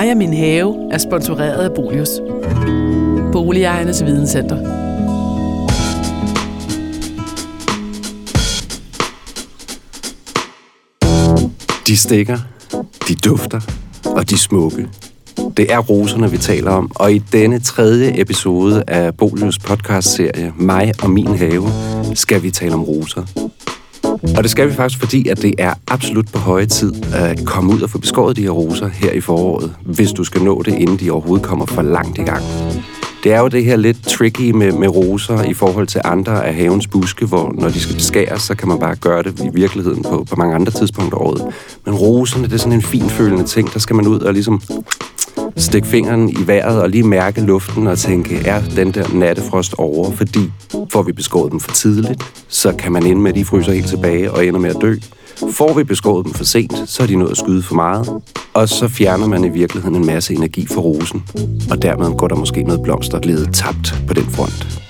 Mig og min have er sponsoreret af Bolius. Boligejernes Videnscenter. De stikker, de dufter, og de smukke. Det er roserne, vi taler om, og i denne tredje episode af Bolius podcast-serie Mig og min have skal vi tale om roser. Og det skal vi faktisk, fordi at det er absolut på høje tid at komme ud og få beskåret de her roser her i foråret, hvis du skal nå det, inden de overhovedet kommer for langt i gang. Det er jo det her lidt tricky med, med roser i forhold til andre af havens buske, hvor når de skal beskæres, så kan man bare gøre det i virkeligheden på, på mange andre tidspunkter af året. Men roserne, det er sådan en finfølende ting, der skal man ud og ligesom stikke fingeren i vejret og lige mærke luften og tænke, er den der nattefrost over? Fordi får vi beskåret dem for tidligt, så kan man ende med, at de fryser helt tilbage og ender med at dø. Får vi beskåret dem for sent, så er de nået at skyde for meget, og så fjerner man i virkeligheden en masse energi fra rosen, og dermed går der måske noget blomsterglæde tabt på den front.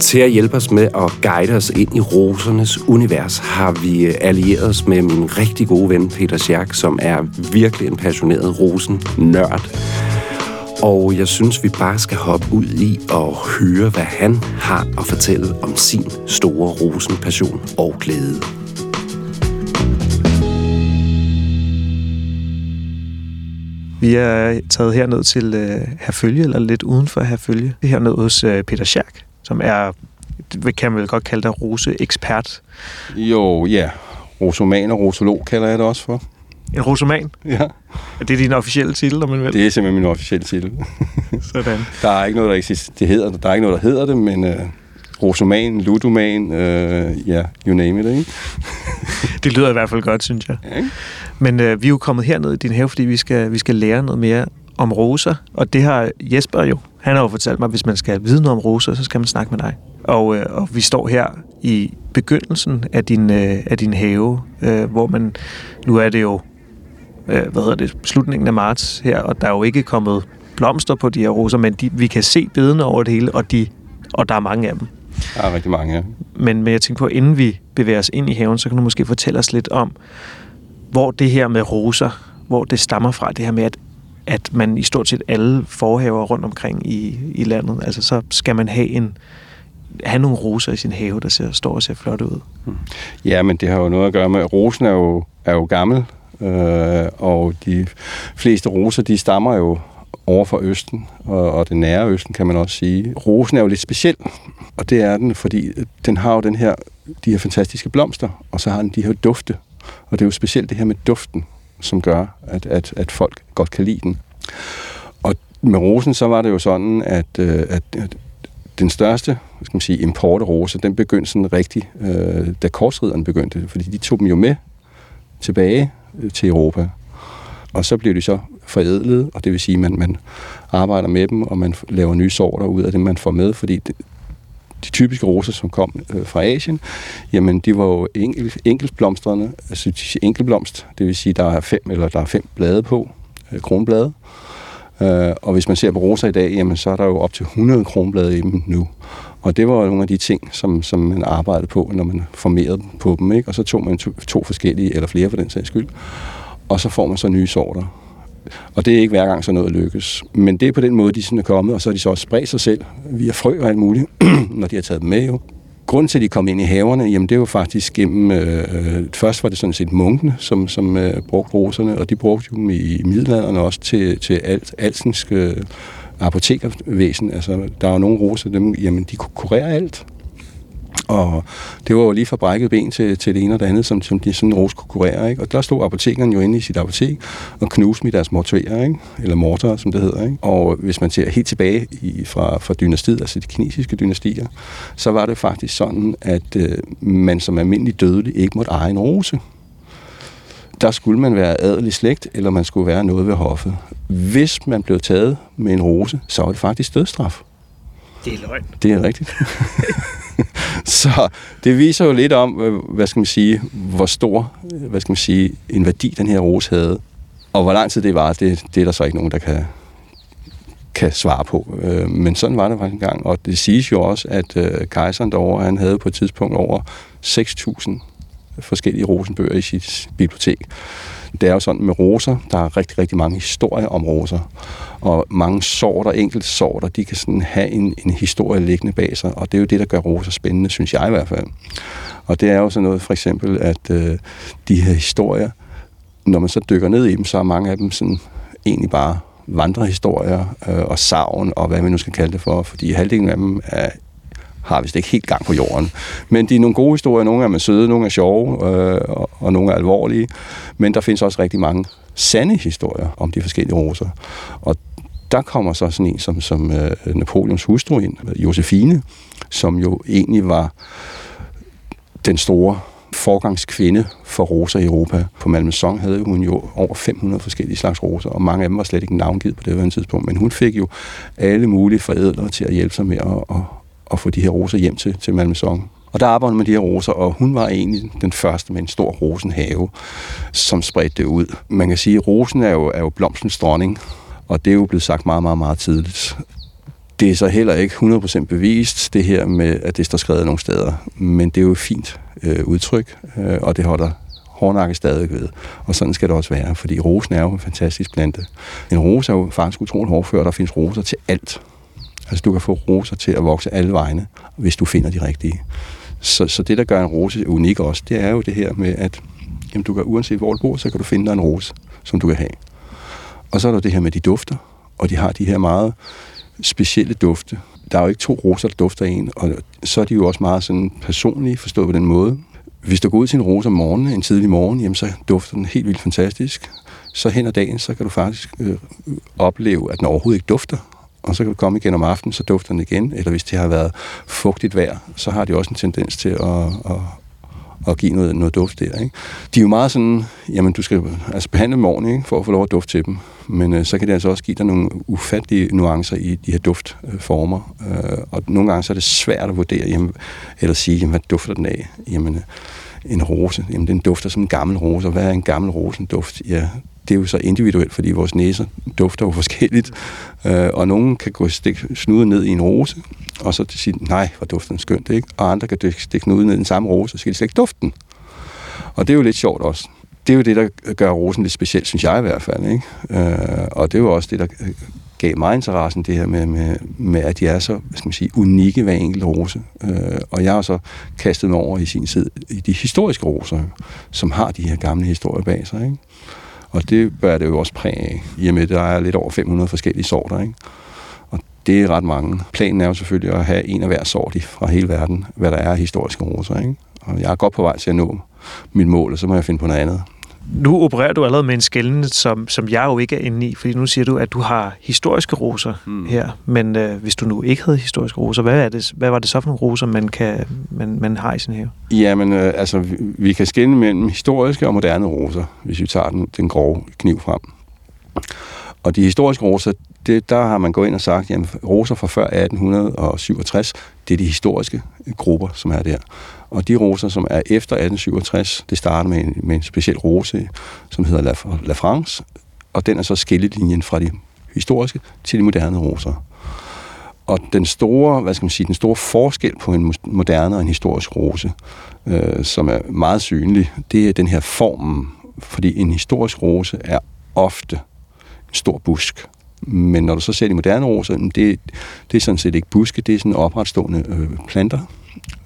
Til at hjælpe os med at guide os ind i rosernes univers, har vi øh, allieret os med min rigtig gode ven Peter Schack, som er virkelig en passioneret rosen-nørd. Og jeg synes, vi bare skal hoppe ud i og høre, hvad han har at fortælle om sin store rosenpassion og glæde. Vi er taget herned til øh, Herfølge, eller lidt uden for Herfølge. Hernede hos øh, Peter Schack, som er, kan man vel godt kalde dig, rose-ekspert. Jo, ja. Rosoman og rosolog kalder jeg det også for. En rosoman? Ja. Er det din officielle titel, når man vil? Det er simpelthen min officielle titel. Sådan. Der er ikke noget, der eksisterer. Det hedder, der er ikke noget, der hedder det, men uh, rosoman, ludoman, uh, ja, yeah, you name it, ikke? det lyder i hvert fald godt, synes jeg. Ja, ikke? Men uh, vi er jo kommet herned i din have, fordi vi skal, vi skal lære noget mere om roser. Og det har Jesper jo. Han har jo fortalt mig, at hvis man skal vide noget om roser, så skal man snakke med dig. Og, uh, og vi står her i begyndelsen af din, uh, af din have, uh, hvor man... Nu er det jo øh, hvad hedder det, slutningen af marts her, og der er jo ikke kommet blomster på de her roser, men de, vi kan se bedene over det hele, og, de, og der er mange af dem. Der er rigtig mange, ja. Men, men jeg tænker på, inden vi bevæger os ind i haven, så kan du måske fortælle os lidt om, hvor det her med roser, hvor det stammer fra, det her med, at, at man i stort set alle forhaver rundt omkring i, i landet, altså så skal man have en, have nogle roser i sin have, der ser, står og ser flot ud. Hmm. Ja, men det har jo noget at gøre med, at rosen er jo, er jo gammel, øh, og de fleste roser, de stammer jo over fra Østen, og, og det nære Østen, kan man også sige. Rosen er jo lidt speciel, og det er den, fordi den har jo den her, de her fantastiske blomster, og så har den de her dufte. Og det er jo specielt det her med duften, som gør, at, at, at folk godt kan lide den. Og med rosen, så var det jo sådan, at, øh, at, at den største skal man sige, import af rose, den begyndte sådan rigtig, øh, da korsrideren begyndte, fordi de tog dem jo med tilbage øh, til Europa. Og så bliver de så forædlet, og det vil sige, at man, man arbejder med dem, og man laver nye sorter ud af det, man får med, fordi det, de typiske roser, som kom øh, fra Asien, jamen de var jo enkel, enkeltblomstrende, altså de enkeltblomst, det vil sige, der er fem eller der er fem blade på, øh, kronblade. Øh, og hvis man ser på roser i dag, jamen så er der jo op til 100 kronblade i dem nu. Og det var nogle af de ting, som, som man arbejdede på, når man formerede på dem. Ikke? Og så tog man to, to forskellige, eller flere for den sags skyld, og så får man så nye sorter. Og det er ikke hver gang så noget lykkes. Men det er på den måde, de sådan er kommet, og så har de så også spredt sig selv via frø og alt muligt, når de har taget dem med jo. Grunden til, at de kom ind i haverne, jamen det var faktisk gennem... Øh, først var det sådan set munkene, som, som øh, brugte roserne, og de brugte dem i middelalderen også til, til alt, alsensk øh, apotekervæsen. Altså, der var nogle roser, dem, jamen de kunne kurere alt. Og det var jo lige fra brækket ben til, til det ene og det andet, som, som de sådan rose kunne kurere. Ikke? Og der stod apotekeren jo inde i sit apotek og knuste med deres mortuerer, ikke? eller mortar, som det hedder. Ikke? Og hvis man ser helt tilbage i, fra, fra dynastiet, altså de kinesiske dynastier, så var det faktisk sådan, at øh, man som almindelig dødelig ikke måtte eje en rose der skulle man være adelig slægt, eller man skulle være noget ved hoffet. Hvis man blev taget med en rose, så var det faktisk dødstraf. Det er løgn. Det er rigtigt. så det viser jo lidt om, øh, hvad skal man sige, hvor stor, øh, hvad skal man sige, en værdi den her rose havde. Og hvor lang tid det var, det, det er der så ikke nogen, der kan, kan svare på. Øh, men sådan var det faktisk engang. Og det siges jo også, at øh, kejseren derovre, han havde på et tidspunkt over 6.000 forskellige rosenbøger i sit bibliotek. Det er jo sådan med roser, der er rigtig, rigtig mange historier om roser. Og mange sorter, enkelte sorter, de kan sådan have en, en historie liggende bag sig. Og det er jo det, der gør roser spændende, synes jeg i hvert fald. Og det er jo sådan noget, for eksempel, at øh, de her historier, når man så dykker ned i dem, så er mange af dem sådan egentlig bare vandrehistorier øh, og savn, og hvad man nu skal kalde det for, fordi halvdelen af dem er har vist ikke helt gang på jorden. Men de er nogle gode historier. Nogle af dem er søde, nogle er sjove, øh, og, og nogle er alvorlige. Men der findes også rigtig mange sande historier om de forskellige roser. Og der kommer så sådan en som, som øh, Napoleons hustru ind, øh, Josefine, som jo egentlig var den store forgangskvinde for roser i Europa. På Malmaison havde hun jo over 500 forskellige slags roser, og mange af dem var slet ikke navngivet på det her tidspunkt. Men hun fik jo alle mulige forædlere til at hjælpe sig med at, at, få de her roser hjem til, til Malmaison. Og der arbejdede med de her roser, og hun var egentlig den første med en stor rosenhave, som spredte det ud. Man kan sige, at rosen er jo, er jo blomstens dronning, og det er jo blevet sagt meget, meget, meget tidligt. Det er så heller ikke 100% bevist, det her med, at det står skrevet nogle steder. Men det er jo et fint øh, udtryk, øh, og det holder hårdnakke stadig ved. Og sådan skal det også være, fordi rosen er jo en fantastisk plante. En rose er jo faktisk utrolig hårdfør, og der findes roser til alt. Altså du kan få roser til at vokse alle vegne, hvis du finder de rigtige. Så, så det, der gør en rose unik også, det er jo det her med, at jamen, du kan, uanset hvor du bor, så kan du finde dig en rose, som du kan have. Og så er der det her med de dufter, og de har de her meget specielle dufte. Der er jo ikke to roser, der dufter en, og så er de jo også meget sådan personlige, forstået på den måde. Hvis du går ud til en rose om morgenen, en tidlig morgen, jamen så dufter den helt vildt fantastisk. Så hen ad dagen, så kan du faktisk øh, opleve, at den overhovedet ikke dufter. Og så kan du komme igen om aftenen, så dufter den igen. Eller hvis det har været fugtigt vejr, så har de også en tendens til at, at, at give noget, noget duft der. Ikke? De er jo meget sådan, jamen du skal altså behandle dem ordentligt, ikke? for at få lov at dufte til dem. Men øh, så kan det altså også give dig nogle ufattelige nuancer i de her duftformer. Øh, og nogle gange så er det svært at vurdere, jamen, eller sige, jamen, hvad dufter den af? Jamen, øh, en rose, jamen den dufter som en gammel rose, og hvad er en gammel rosenduft? Ja, det er jo så individuelt, fordi vores næser dufter jo forskelligt, øh, og nogen kan gå stik snuden ned i en rose, og så sige, nej, hvor dufter den skønt, ikke? Og andre kan stikke snuden ned i den samme rose, og så skal de slet ikke dufte den. Og det er jo lidt sjovt også. Det er jo det, der gør rosen lidt specielt, synes jeg i hvert fald. Ikke? Øh, og det er jo også det, der øh, gav mig interessen, det her med, med, med at de er så hvad skal man sige, unikke hver enkelt rose. Øh, og jeg har så kastet mig over i sin tid i de historiske roser, som har de her gamle historier bag sig. Ikke? Og det bør det jo også præge af, i og med, at der er lidt over 500 forskellige sorter. Ikke? Og det er ret mange. Planen er jo selvfølgelig at have en af hver sort fra hele verden, hvad der er af historiske roser. Ikke? Og jeg er godt på vej til at nå mit mål, og så må jeg finde på noget andet. Nu opererer du allerede med en skældende, som, som jeg jo ikke er inde i, fordi nu siger du, at du har historiske roser hmm. her, men øh, hvis du nu ikke havde historiske roser, hvad, er det, hvad var det så for nogle roser, man, kan, man, man har i sin have? Jamen, øh, altså, vi, vi kan skille mellem historiske og moderne roser, hvis vi tager den, den grove kniv frem. Og de historiske roser, det, der har man gået ind og sagt, at roser fra før 1867, det er de historiske grupper, som er der. Og de roser, som er efter 1867, det starter med en, med en speciel rose, som hedder La, La France, og den er så skillelinjen fra de historiske til de moderne roser. Og den store, hvad skal man sige, den store forskel på en moderne og en historisk rose, øh, som er meget synlig, det er den her formen. fordi en historisk rose er ofte en stor busk. Men når du så ser de moderne roser, det, det er sådan set ikke buske, det er sådan opretstående øh, planter,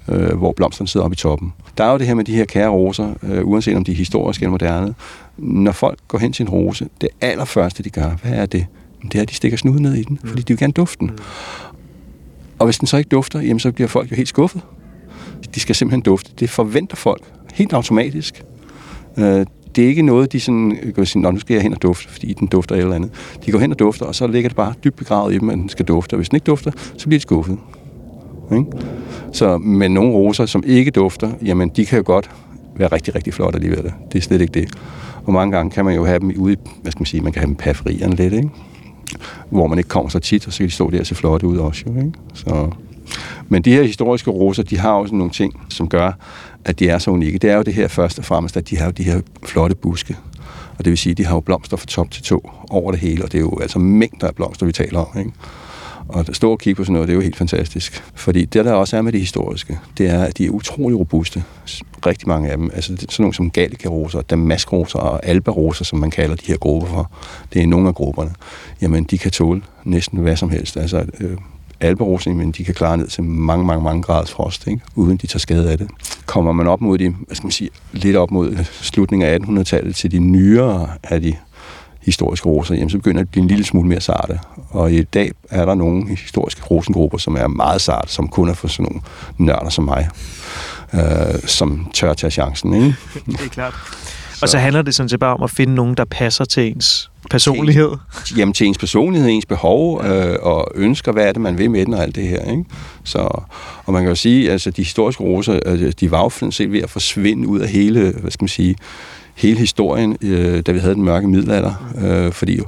øh, hvor blomsterne sidder oppe i toppen. Der er jo det her med de her kære roser, øh, uanset om de er historiske eller moderne. Når folk går hen til en rose, det allerførste, de gør, hvad er det? Det er, at de stikker snuden ned i den, fordi de vil gerne dufte den. Og hvis den så ikke dufter, jamen så bliver folk jo helt skuffet. De skal simpelthen dufte. Det forventer folk helt automatisk. Øh, det er ikke noget, de sådan går sige, nu skal jeg hen og dufte, fordi den dufter eller andet. De går hen og dufter, og så ligger det bare dybt begravet i dem, at den skal dufte. Og hvis den ikke dufter, så bliver de skuffet. Ikke? Så med nogle roser, som ikke dufter, jamen de kan jo godt være rigtig, rigtig flotte alligevel. Det er slet ikke det. Og mange gange kan man jo have dem ude, hvad skal man sige, man kan have dem periferierne lidt, ikke? hvor man ikke kommer så tit, og så kan de stå der og se flotte ud også. Jo, ikke? Så. Men de her historiske roser, de har også nogle ting, som gør, at de er så unikke. Det er jo det her først og fremmest, at de har jo de her flotte buske. Og det vil sige, at de har jo blomster fra top til to over det hele, og det er jo altså mængder af blomster, vi taler om. Ikke? Og at stå og kigge på sådan noget, det er jo helt fantastisk. Fordi det, der også er med det historiske, det er, at de er utrolig robuste. Rigtig mange af dem. Altså sådan nogle som galikaroser, damaskroser og albaroser, som man kalder de her grupper for. Det er nogle af grupperne. Jamen, de kan tåle næsten hvad som helst. Altså, øh, alberosen, men de kan klare ned til mange, mange, mange grader frost, ikke? uden de tager skade af det. Kommer man op mod de, hvad skal man sige, lidt op mod slutningen af 1800-tallet til de nyere af de historiske roser, jamen, så begynder det at blive en lille smule mere sarte. Og i dag er der nogle historiske rosengrupper, som er meget sarte, som kun er for sådan nogle nørder som mig, øh, som tør tage chancen. Ikke? det er klart. Og så handler det sådan set bare om at finde nogen, der passer til ens personlighed. Til, jamen til ens personlighed, ens behov øh, og ønsker, hvad er det, man vil med den og alt det her. Ikke? Så, og man kan jo sige, altså de historiske roser, øh, de var jo set ved at forsvinde ud af hele, hvad skal man sige, hele historien, øh, da vi havde den mørke middelalder. Øh, fordi jo,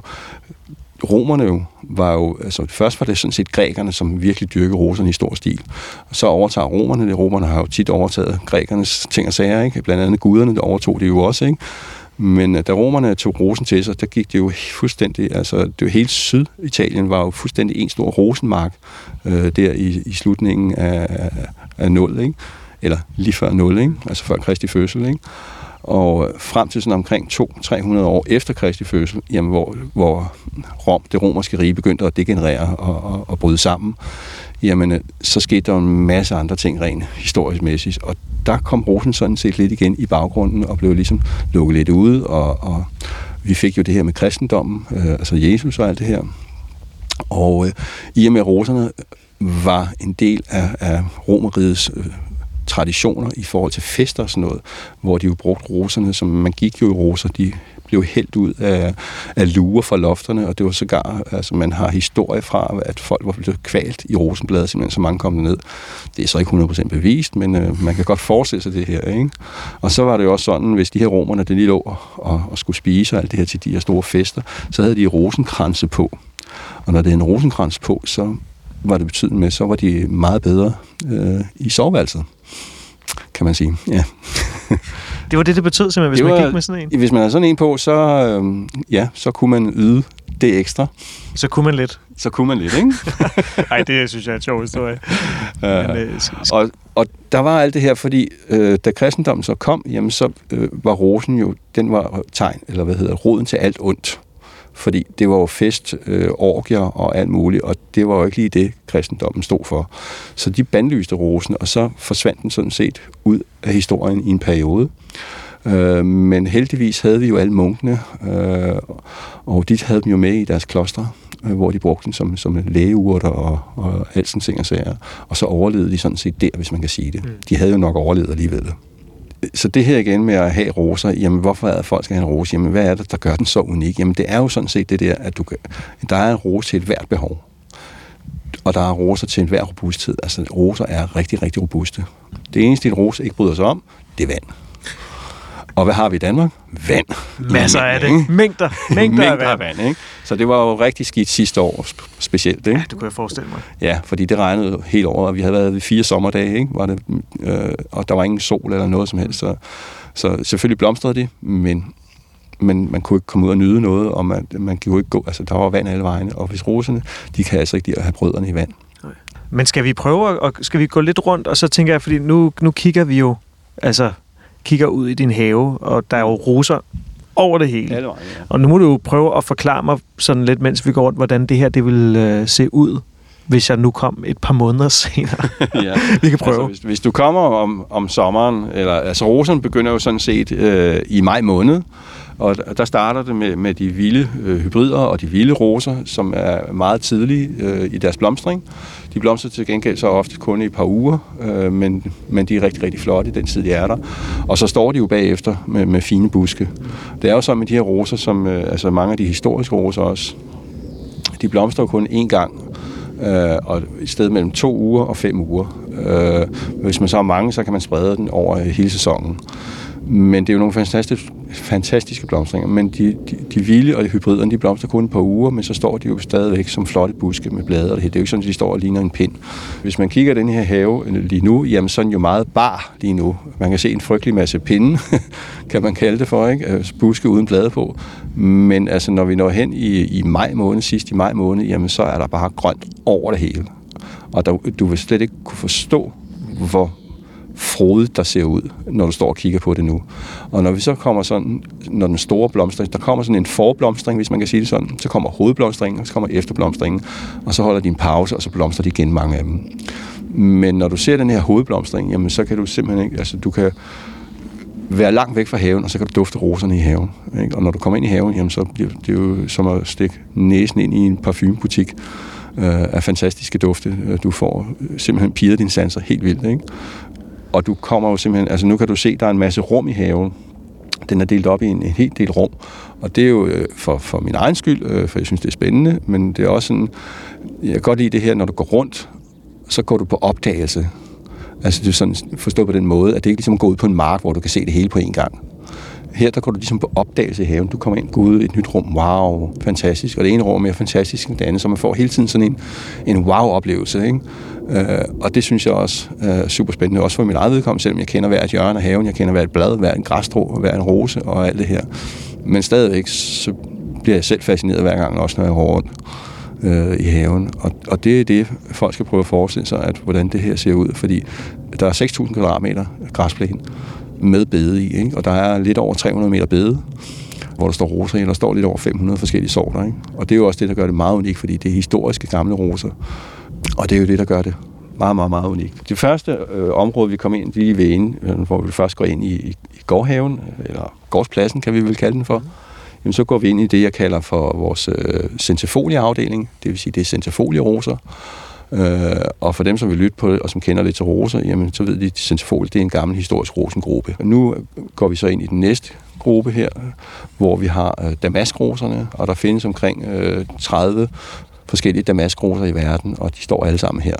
romerne jo var jo, altså først var det sådan set grækerne, som virkelig dyrkede roserne i stor stil. Og så overtager romerne det. Romerne har jo tit overtaget grækernes ting og sager, ikke? Blandt andet guderne, der overtog det jo også, ikke? Men øh, da romerne tog rosen til sig, der gik det jo fuldstændig, altså det var hele Syditalien var jo fuldstændig en stor rosenmark øh, der i, i slutningen af, af, af 0, ikke? Eller lige før 0, ikke? Altså før Kristi fødsel, ikke? Og frem til sådan omkring 200-300 år efter Kristi fødsel, jamen hvor, hvor Rom, det romerske rige begyndte at degenerere og, og, og bryde sammen, jamen øh, så skete der en masse andre ting rent historisk mæssigt. Og der kom rosen sådan set lidt igen i baggrunden og blev ligesom lukket lidt ude. Og, og vi fik jo det her med kristendommen, øh, altså Jesus og alt det her. Og øh, i og med roserne var en del af, af romerigets øh, traditioner i forhold til fester og sådan noget, hvor de jo brugte roserne, som man gik jo i roser, de blev helt ud af, af luer fra lofterne, og det var sågar, altså man har historie fra, at folk var blevet kvalt i rosenbladet, simpelthen så mange kom ned. Det er så ikke 100% bevist, men øh, man kan godt forestille sig det her, ikke? Og så var det jo også sådan, hvis de her romerne, der lige lå og, og skulle spise og alt det her til de her store fester, så havde de rosenkranse på. Og når det er en rosenkrans på, så var det betydende med, så var de meget bedre øh, i soveværelset, kan man sige. Ja. det var det, det betød simpelthen, hvis det man gik med sådan en? Hvis man havde sådan en på, så, øh, ja, så kunne man yde det ekstra. Så kunne man lidt. Så kunne man lidt, ikke? Nej, det synes jeg er en sjov historie. Men, øh, og, og der var alt det her, fordi øh, da kristendommen så kom, jamen så øh, var rosen jo, den var tegn, eller hvad hedder roden til alt ondt fordi det var jo fest, øh, orgier og alt muligt, og det var jo ikke lige det, kristendommen stod for. Så de bandlyste rosen, og så forsvandt den sådan set ud af historien i en periode. Øh, men heldigvis havde vi jo alle munkene, øh, og de havde dem jo med i deres klostre, øh, hvor de brugte den som, som lægeurter og, og alt sådan ting og sager. Og så overlevede de sådan set der, hvis man kan sige det. Mm. De havde jo nok overlevet alligevel så det her igen med at have roser, jamen hvorfor er det, at folk skal have en rose? Jamen hvad er det, der gør den så unik? Jamen det er jo sådan set det der, at du kan, der er en rose til et hvert behov. Og der er roser til enhver robusthed. Altså roser er rigtig, rigtig robuste. Det eneste, en rose ikke bryder sig om, det er vand. Og hvad har vi i Danmark? Vand. Masser af det. Mængder. Mængder, Mængder af vand. Af vand ikke? Så det var jo rigtig skidt sidste år specielt. Ikke? Ja, det kunne jeg forestille mig. Ja, fordi det regnede helt over, og vi havde været i fire sommerdage, ikke? Var det, øh, og der var ingen sol eller noget som helst. Så, så selvfølgelig blomstrede det, men, men man kunne ikke komme ud og nyde noget, og man, man kunne ikke gå, altså der var vand alle vegne, og hvis roserne, de kan altså ikke lide at have brødrene i vand. Men skal vi prøve, og skal vi gå lidt rundt, og så tænker jeg, fordi nu, nu kigger vi jo, altså kigger ud i din have, og der er jo roser over det hele. Alle vejen, ja. Og nu må du jo prøve at forklare mig sådan lidt, mens vi går rundt, hvordan det her det vil øh, se ud, hvis jeg nu kom et par måneder senere. ja. vi kan prøve. Altså, hvis, hvis du kommer om, om sommeren, eller altså roserne begynder jo sådan set øh, i maj måned, og der starter det med, med de vilde øh, hybrider og de vilde roser, som er meget tidlige øh, i deres blomstring. De blomstrer til gengæld så ofte kun i et par uger, øh, men, men de er rigtig, rigtig flotte i den tid, de er der. Og så står de jo bagefter med, med fine buske. Det er jo så med de her roser, som øh, altså mange af de historiske roser også, de blomstrer kun én gang, øh, og i sted mellem to uger og fem uger. Øh, hvis man så har mange, så kan man sprede den over øh, hele sæsonen. Men det er jo nogle fantastiske fantastiske blomstringer, men de, de, de vilde og de hybriderne, de blomstrer kun et par uger, men så står de jo stadigvæk som flotte buske med blade og det hele. Det er jo ikke sådan, at de står og ligner en pind. Hvis man kigger den her have øh, lige nu, jamen så er den jo meget bar lige nu. Man kan se en frygtelig masse pinde, kan man kalde det for, ikke? Øh, buske uden blade på. Men altså, når vi når hen i, i maj måned, sidst i maj måned, jamen så er der bare grønt over det hele. Og der, du vil slet ikke kunne forstå, hvor frodigt der ser ud, når du står og kigger på det nu. Og når vi så kommer sådan, når den store blomstring, der kommer sådan en forblomstring, hvis man kan sige det sådan, så kommer hovedblomstringen, og så kommer efterblomstringen, og så holder de en pause, og så blomstrer de igen mange af dem. Men når du ser den her hovedblomstring, jamen så kan du simpelthen ikke, altså du kan være langt væk fra haven, og så kan du dufte roserne i haven. Ikke? Og når du kommer ind i haven, jamen, så bliver det jo som at stikke næsen ind i en parfumebutik øh, af fantastiske dufte. Øh, du får simpelthen piret dine sanser helt vildt. Ikke? Og du kommer jo simpelthen, altså nu kan du se, der er en masse rum i haven. Den er delt op i en, en helt del rum. Og det er jo øh, for, for min egen skyld, øh, for jeg synes, det er spændende, men det er også sådan, jeg kan godt lide det her, når du går rundt, så går du på opdagelse. Altså det er sådan forstået på den måde, at det ikke ligesom går gå ud på en mark, hvor du kan se det hele på en gang. Her der går du ligesom på opdagelse i haven. Du kommer ind, går ud i et nyt rum. Wow, fantastisk. Og det ene rum er mere fantastisk end det andet, så man får hele tiden sådan en, en wow-oplevelse. Ikke? Øh, og det synes jeg også er super spændende, også for min eget vedkommende, selvom jeg kender hvert hjørne af haven, jeg kender hvert blad, hver en græsstrå, hver en rose og alt det her. Men stadigvæk, så bliver jeg selv fascineret hver gang, også når jeg går rundt øh, i haven. Og, og det er det, folk skal prøve at forestille sig, at hvordan det her ser ud, fordi der er 6.000 kvadratmeter græsplæne med bede i, ikke? og der er lidt over 300 meter bede, hvor der står roser i, der står lidt over 500 forskellige sorter. Ikke? Og det er jo også det, der gør det meget unikt, fordi det er historiske gamle roser. Og det er jo det, der gør det meget, meget, meget unikt. Det første øh, område, vi kom ind lige ved inde, øh, hvor vi først går ind i, i, i gårdhaven, eller gårdspladsen, kan vi vel kalde den for, jamen, så går vi ind i det, jeg kalder for vores øh, centrifolia-afdeling. Det vil sige, det er centrifolia-roser. Øh, og for dem, som vil lytte på det, og som kender lidt til roser, jamen, så ved de, at centrifolia, det er en gammel historisk rosengruppe. Nu går vi så ind i den næste gruppe her, hvor vi har øh, damaskroserne, og der findes omkring øh, 30 forskellige damaskroser i verden, og de står alle sammen her.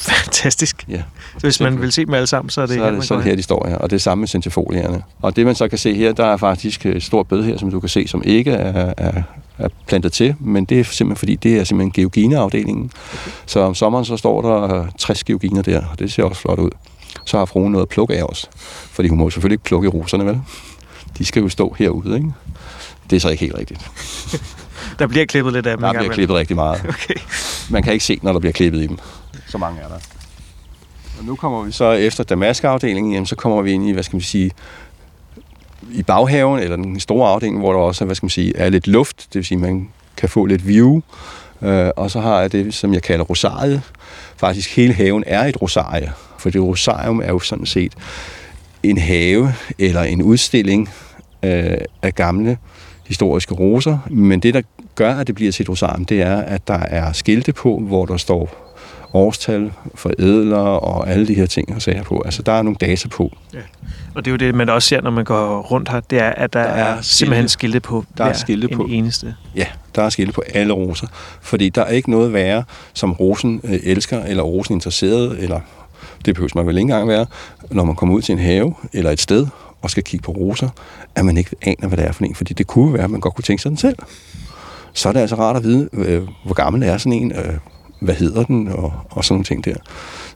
Fantastisk. Ja. Så hvis man vil se dem alle sammen, så er det, så er det, så er det her, de står her. Og det er samme med centrifolierne. Og det man så kan se her, der er faktisk et stort bed her, som du kan se, som ikke er, er, er plantet til, men det er simpelthen fordi, det er simpelthen geogineafdelingen. Så om sommeren så står der 60 geoginer der, og det ser også flot ud. Så har fruen noget at plukke af os, fordi hun må selvfølgelig ikke plukke i roserne, vel? De skal jo stå herude, ikke? Det er så ikke helt rigtigt. Der bliver klippet lidt af dem. Der bliver klippet rigtig meget. Okay. Man kan ikke se, når der bliver klippet i dem. Så mange er der. Og nu kommer vi så efter Damask-afdelingen, jamen, så kommer vi ind i, hvad skal man sige, i baghaven, eller den store afdeling, hvor der også hvad skal man sige, er lidt luft, det vil sige, man kan få lidt view. Øh, og så har jeg det, som jeg kalder rosariet. Faktisk hele haven er et rosarie, for det rosarium er jo sådan set en have eller en udstilling øh, af gamle historiske roser. Men det, der gør, at det bliver til et rosarium, det er, at der er skilte på, hvor der står årstal for ædler og alle de her ting og sager på. Altså, der er nogle data på. Ja. Og det er jo det, man også ser, når man går rundt her, det er, at der, der er, er simpelthen skilte på der er skilte en på. eneste. Ja, der er skilte på alle roser. Fordi der er ikke noget værre, som rosen øh, elsker, eller rosen interesseret, eller det behøver man vel ikke engang være, når man kommer ud til en have eller et sted og skal kigge på roser, at man ikke aner, hvad det er for en. Fordi det kunne være, at man godt kunne tænke sig den selv. Så er det altså rart at vide, øh, hvor gammel er sådan en, øh, hvad hedder den, og, og sådan nogle ting der.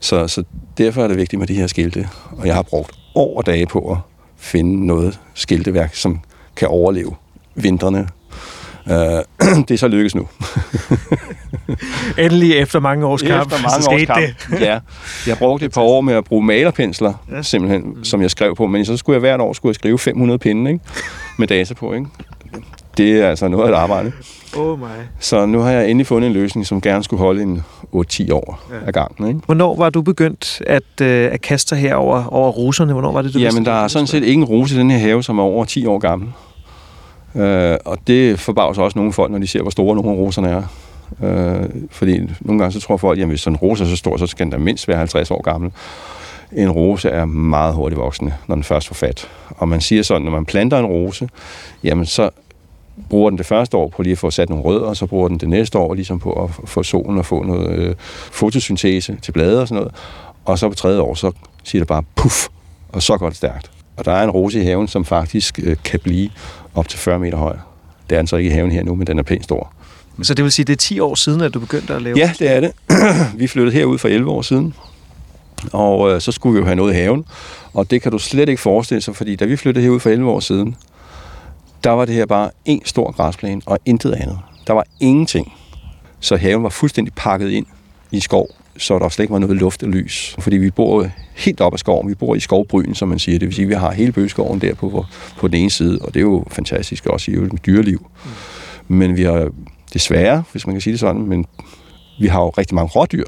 Så, så derfor er det vigtigt med de her skilte. Og jeg har brugt over dage på at finde noget skilteværk, som kan overleve vintrene. Uh, det er så lykkes nu. Endelig efter mange års kamp, efter mange så års kamp. det. ja. Jeg brugte et par år med at bruge malerpensler, ja. simpelthen, mm. som jeg skrev på. Men så skulle jeg hvert år skulle jeg skrive 500 pinde ikke? med data på. Ikke? Det er altså noget af et arbejde. Oh my. Så nu har jeg endelig fundet en løsning, som gerne skulle holde en 8-10 år Ja. ad gangen. Ikke? Hvornår var du begyndt at, øh, at kaste dig her over, over roserne? Hvornår var det, du Jamen, der er sådan set ingen rose i den her have, som er over 10 år gammel. Øh, og det forbavser også nogle folk, når de ser, hvor store nogle af roserne er. Øh, fordi nogle gange så tror folk, at hvis sådan en rose er så stor, så skal den da mindst være 50 år gammel. En rose er meget hurtigt voksende, når den først får fat. Og man siger sådan, når man planter en rose, jamen så bruger den det første år på lige at få sat nogle rødder, og så bruger den det næste år ligesom på at få solen og få noget øh, fotosyntese til blade og sådan noget. Og så på tredje år, så siger det bare puff, og så går det stærkt. Og der er en rose i haven, som faktisk øh, kan blive op til 40 meter høj. Det er den så ikke i haven her nu, men den er pænt stor. Så det vil sige, det er 10 år siden, at du begyndte at lave Ja, det er det. vi flyttede herud for 11 år siden, og øh, så skulle vi jo have noget i haven. Og det kan du slet ikke forestille sig, fordi da vi flyttede herud for 11 år siden, der var det her bare en stor græsplæne og intet andet. Der var ingenting. Så haven var fuldstændig pakket ind i skov, så der slet ikke var noget luft og lys. Fordi vi bor helt op ad skoven. Vi bor i skovbryen, som man siger. Det vil sige, at vi har hele bøgeskoven der på, på den ene side, og det er jo fantastisk også i et dyreliv. Mm. Men vi har desværre, hvis man kan sige det sådan, men vi har jo rigtig mange rådyr.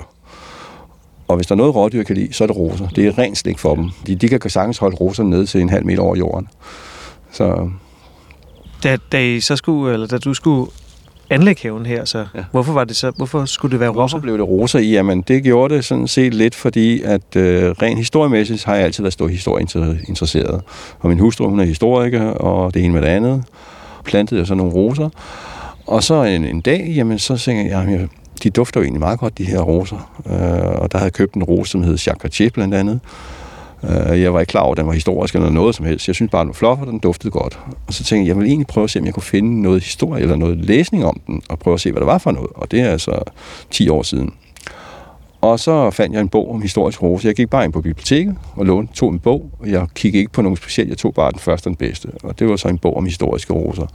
Og hvis der er noget, rådyr kan lide, så er det roser. Det er rent slik for dem. De, de kan sagtens holde roser ned til en halv meter over jorden. Så Da, da, I så skulle, eller da du skulle anlægge haven her, så ja. hvorfor var det så, hvorfor skulle det være roser? Hvorfor blev det roser? Jamen, det gjorde det sådan set lidt, fordi at øh, rent historiemæssigt har jeg altid været stor historieinteresseret. Og min hustru, hun er historiker, og det ene med det andet. Plantede jeg så nogle roser. Og så en, en dag, jamen, så tænkte jeg, jamen, de dufter jo egentlig meget godt, de her roser. Øh, og der havde jeg købt en rose, som hed Jacques Cartier blandt andet. Øh, jeg var ikke klar over, at den var historisk eller noget som helst. Jeg synes bare, den var flot, og den duftede godt. Og så tænkte jeg, jeg vil egentlig prøve at se, om jeg kunne finde noget historie eller noget læsning om den, og prøve at se, hvad det var for noget. Og det er altså 10 år siden. Og så fandt jeg en bog om historisk rose. Jeg gik bare ind på biblioteket og lånte, tog en bog, jeg kiggede ikke på nogen specielt. Jeg tog bare den første og den bedste. Og det var så en bog om historiske roser.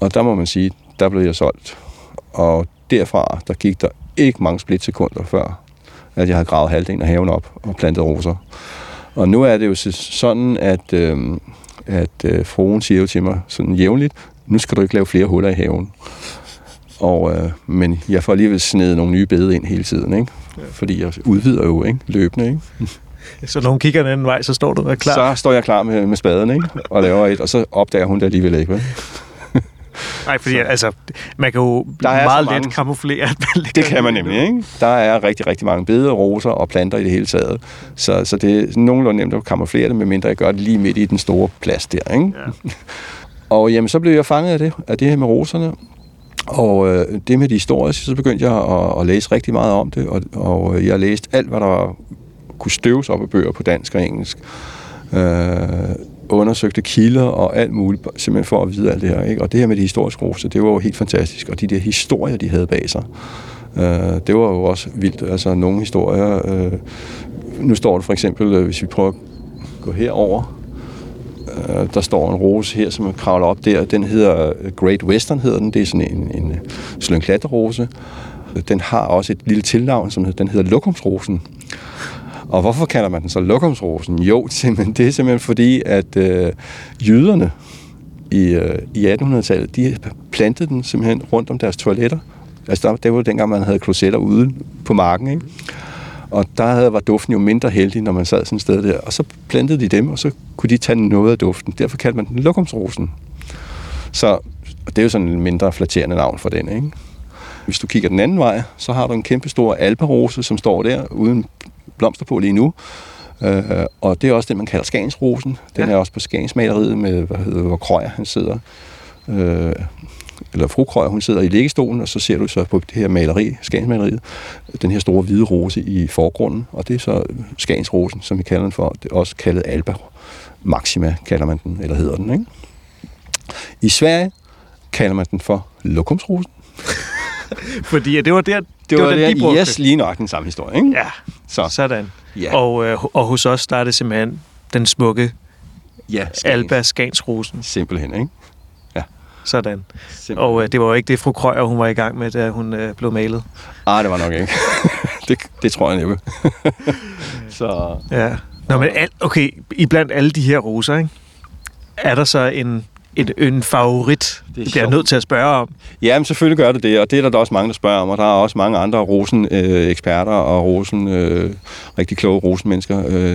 Og der må man sige, der blev jeg solgt. Og derfra, der gik der ikke mange splitsekunder før, at jeg havde gravet halvdelen af haven op og plantet roser. Og nu er det jo sådan, at, øh, at øh, fruen siger jo til mig sådan jævnligt, nu skal du ikke lave flere huller i haven. Og, øh, men jeg får alligevel snedet nogle nye bede ind hele tiden, ikke? fordi jeg udvider jo ikke? løbende. Ikke? Så når hun kigger den anden vej, så står du klar? Så står jeg klar med, med spaden ikke? og laver et, og så opdager hun det alligevel ikke. Vel? Nej, fordi så. altså, man kan jo der er meget let kamuflere, at man Det kan man nemlig, ikke? Der er rigtig, rigtig mange bede, roser og planter i det hele taget. Så, så det er nogenlunde nemt at kamuflere det, medmindre jeg gør det lige midt i den store plads der, ikke? Ja. og jamen, så blev jeg fanget af det, af det her med roserne. Og øh, det med de historiske, så begyndte jeg at, at læse rigtig meget om det, og, og jeg har læst alt, hvad der kunne støves op af bøger på dansk og engelsk. Øh, undersøgte kilder og alt muligt, simpelthen for at vide alt det her. Ikke? Og det her med de historiske roser, det var jo helt fantastisk. Og de der historier, de havde bag sig, øh, det var jo også vildt. Altså nogle historier... Øh, nu står det for eksempel, øh, hvis vi prøver at gå herover, øh, der står en rose her, som kravler op der. Den hedder øh, Great Western, hedder den. Det er sådan en, en øh, slyngklatterrose. Den har også et lille tilnavn, som den hedder lokumsrosen. Og hvorfor kalder man den så lokumsrosen? Jo, simpelthen, det er simpelthen fordi, at øh, jyderne i, øh, i 1800-tallet, de plantede den simpelthen rundt om deres toiletter. Altså, der, det var dengang, man havde klosetter ude på marken, ikke? Og der havde, var duften jo mindre heldig, når man sad sådan et sted der. Og så plantede de dem, og så kunne de tage noget af duften. Derfor kaldte man den lokumsrosen. Så det er jo sådan en mindre flatterende navn for den, ikke? Hvis du kigger den anden vej, så har du en kæmpe stor alperose, som står der uden blomster på lige nu. Øh, og det er også det, man kalder Skansrosen. Den ja. er også på Skansmaleriet med, hvad hedder, hvor Krøjer han sidder. Øh, eller fru Krøjer, hun sidder i liggestolen, og så ser du så på det her maleri, Skansmaleriet, den her store hvide rose i forgrunden, og det er så Skansrosen, som vi kalder den for. Det er også kaldet Alba Maxima, kalder man den, eller hedder den, ikke? I Sverige kalder man den for Lokumsrosen. Fordi det var der, det, det var, var der, de brugte. Yes, lige nok den samme historie, ikke? Ja, så. sådan. Ja. Og, øh, og hos os, der er det simpelthen den smukke ja, Skans. Alba Skansrosen. Simpelthen, ikke? Ja. Sådan. Simpelthen. Og øh, det var jo ikke det, fru Krøyer, hun var i gang med, da hun øh, blev malet. Ah, det var nok ikke. det, det tror jeg næppe. så... Ja. Nå, men al, okay, iblandt alle de her roser, ikke? er der så en, en, en favorit, det bliver jeg nødt til at spørge om. Ja, men selvfølgelig gør det det, og det er der også mange, der spørger om, og der er også mange andre rosen-eksperter øh, og rosen, øh, rigtig kloge rosenmennesker. Øh, jeg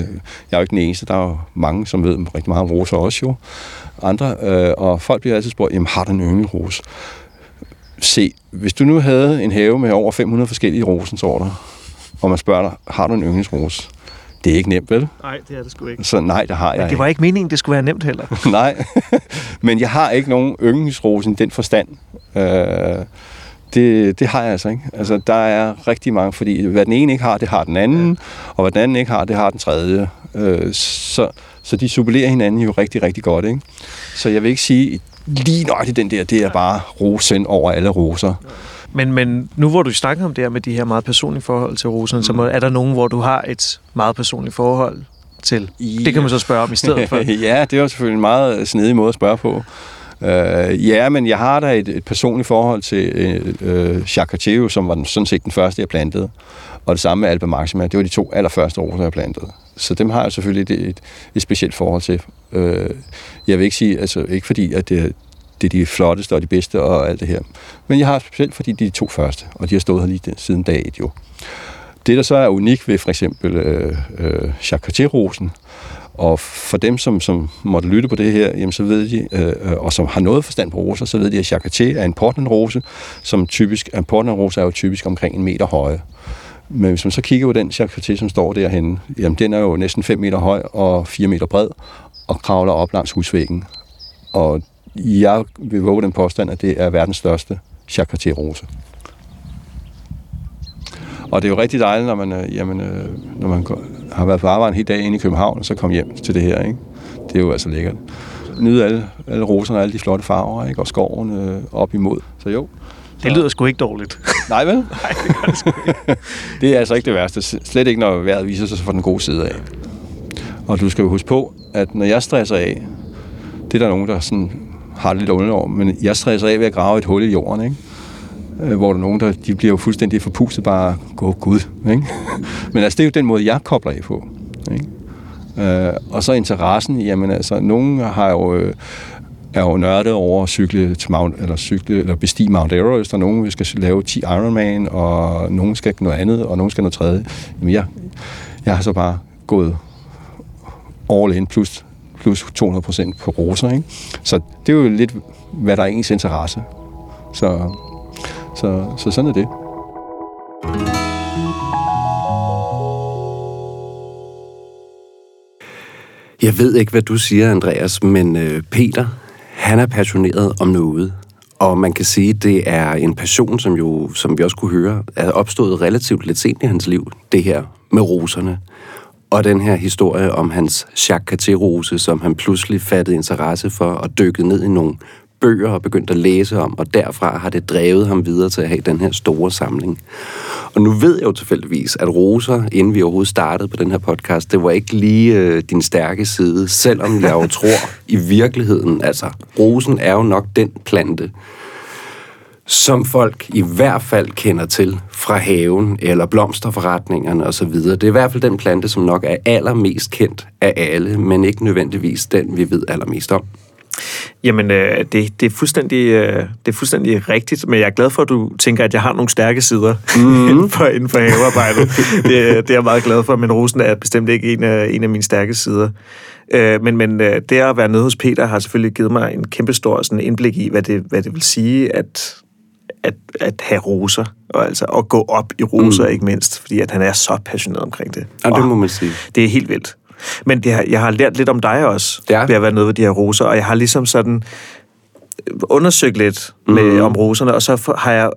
er jo ikke den eneste, der er jo mange, som ved rigtig meget om roser også jo. Andre, øh, og folk bliver altid spurgt, jamen har du en yndlingsrose? Se, hvis du nu havde en have med over 500 forskellige rosensorter, og man spørger dig, har du en yndlingsrose? Det er ikke nemt, vel? Nej, det er det sgu ikke. Så nej, det har jeg Men det var ikke meningen, det skulle være nemt heller. nej, men jeg har ikke nogen yndlingsrosen den forstand. Øh, det, det har jeg altså ikke. Altså, der er rigtig mange, fordi hvad den ene ikke har, det har den anden, ja. og hvad den anden ikke har, det har den tredje. Øh, så, Så de supplerer hinanden jo rigtig, rigtig godt. Ikke? Så jeg vil ikke sige, lige nøjagtigt den der, det er bare rosen over alle roser. Men, men nu hvor du snakker om det her med de her meget personlige forhold til roserne, mm. så må, er der nogen, hvor du har et meget personligt forhold til? Ja. Det kan man så spørge om i stedet for. ja, det er jo selvfølgelig en meget snedig måde at spørge på. Uh, ja, men jeg har da et, et personligt forhold til uh, Chacateo, som var den, sådan set den første, jeg plantede. Og det samme med Alba Maxima. Det var de to allerførste roser, jeg plantede. Så dem har jeg selvfølgelig et, et, et specielt forhold til. Uh, jeg vil ikke sige, altså ikke fordi, at det, det er de flotteste og de bedste og alt det her. Men jeg har specielt, fordi de er de to første, og de har stået her lige siden dag et jo. Det, der så er unikt ved for eksempel øh, øh, Jacques og for dem, som, som måtte lytte på det her, jamen, så ved de, øh, øh og som har noget forstand på roser, så ved de, at Jacques er en Portland-rose, som typisk, en Portland-rose er jo typisk omkring en meter høje. Men hvis man så kigger på den Jacques som står derhenne, jamen den er jo næsten 5 meter høj og 4 meter bred, og kravler op langs husvæggen. Og jeg vil våge den påstand, at det er verdens største Jacques-rose. Og det er jo rigtig dejligt, når man, øh, jamen, øh, når man har været på arbejde en hel dag inde i København, og så kommer hjem til det her. Ikke? Det er jo altså lækkert. Nyde alle, alle roserne og alle de flotte farver, ikke? og skoven øh, op imod. Så jo. Det lyder sgu ikke dårligt. Nej, vel? Nej, det gør det sgu ikke. det er altså ikke det værste. Slet ikke, når vejret viser sig fra den gode side af. Og du skal jo huske på, at når jeg stresser af, det er der nogen, der sådan har det lidt under men jeg stresser af ved at grave et hul i jorden, ikke? Øh, hvor der er nogen, der de bliver jo fuldstændig forpustet bare, gå gud. Ikke? Men altså, det er jo den måde, jeg kobler af på. Ikke? Øh, og så interessen, jamen altså, nogen har jo, øh, er jo nørdet over at cykle, til Mount, eller cykle, eller bestige Mount Everest, og nogen skal lave 10 Ironman, og nogen skal noget andet, og nogen skal noget tredje. Jamen, jeg, jeg har så bare gået all in, plus, plus 200 procent på roser, ikke? Så det er jo lidt, hvad der er ens interesse. Så så, så sådan er det. Jeg ved ikke, hvad du siger, Andreas, men øh, Peter, han er passioneret om noget. Og man kan sige, at det er en passion, som jo, som vi også kunne høre, er opstået relativt lidt sent i hans liv. Det her med roserne. Og den her historie om hans Jacques rose som han pludselig fattede interesse for og dykkede ned i nogle bøger og begyndt at læse om, og derfra har det drevet ham videre til at have den her store samling. Og nu ved jeg jo tilfældigvis, at roser, inden vi overhovedet startede på den her podcast, det var ikke lige øh, din stærke side, selvom jeg jo tror i virkeligheden, altså rosen er jo nok den plante, som folk i hvert fald kender til fra haven eller blomsterforretningerne osv. Det er i hvert fald den plante, som nok er allermest kendt af alle, men ikke nødvendigvis den, vi ved allermest om. Jamen, øh, det, det, er fuldstændig, øh, det er fuldstændig rigtigt, men jeg er glad for, at du tænker, at jeg har nogle stærke sider mm. inden, for, inden for havearbejdet. det, det er jeg meget glad for, men rosen er bestemt ikke en af, en af mine stærke sider. Øh, men men øh, det at være nede hos Peter har selvfølgelig givet mig en kæmpe stor sådan, indblik i, hvad det, hvad det vil sige at, at, at have roser, og altså at gå op i roser mm. ikke mindst, fordi at han er så passioneret omkring det. Ja, det må man sige. Det er helt vildt. Men det har, jeg har lært lidt om dig også, ja. ved at være nede ved de her roser, og jeg har ligesom sådan undersøgt lidt med, mm. om roserne, og så har jeg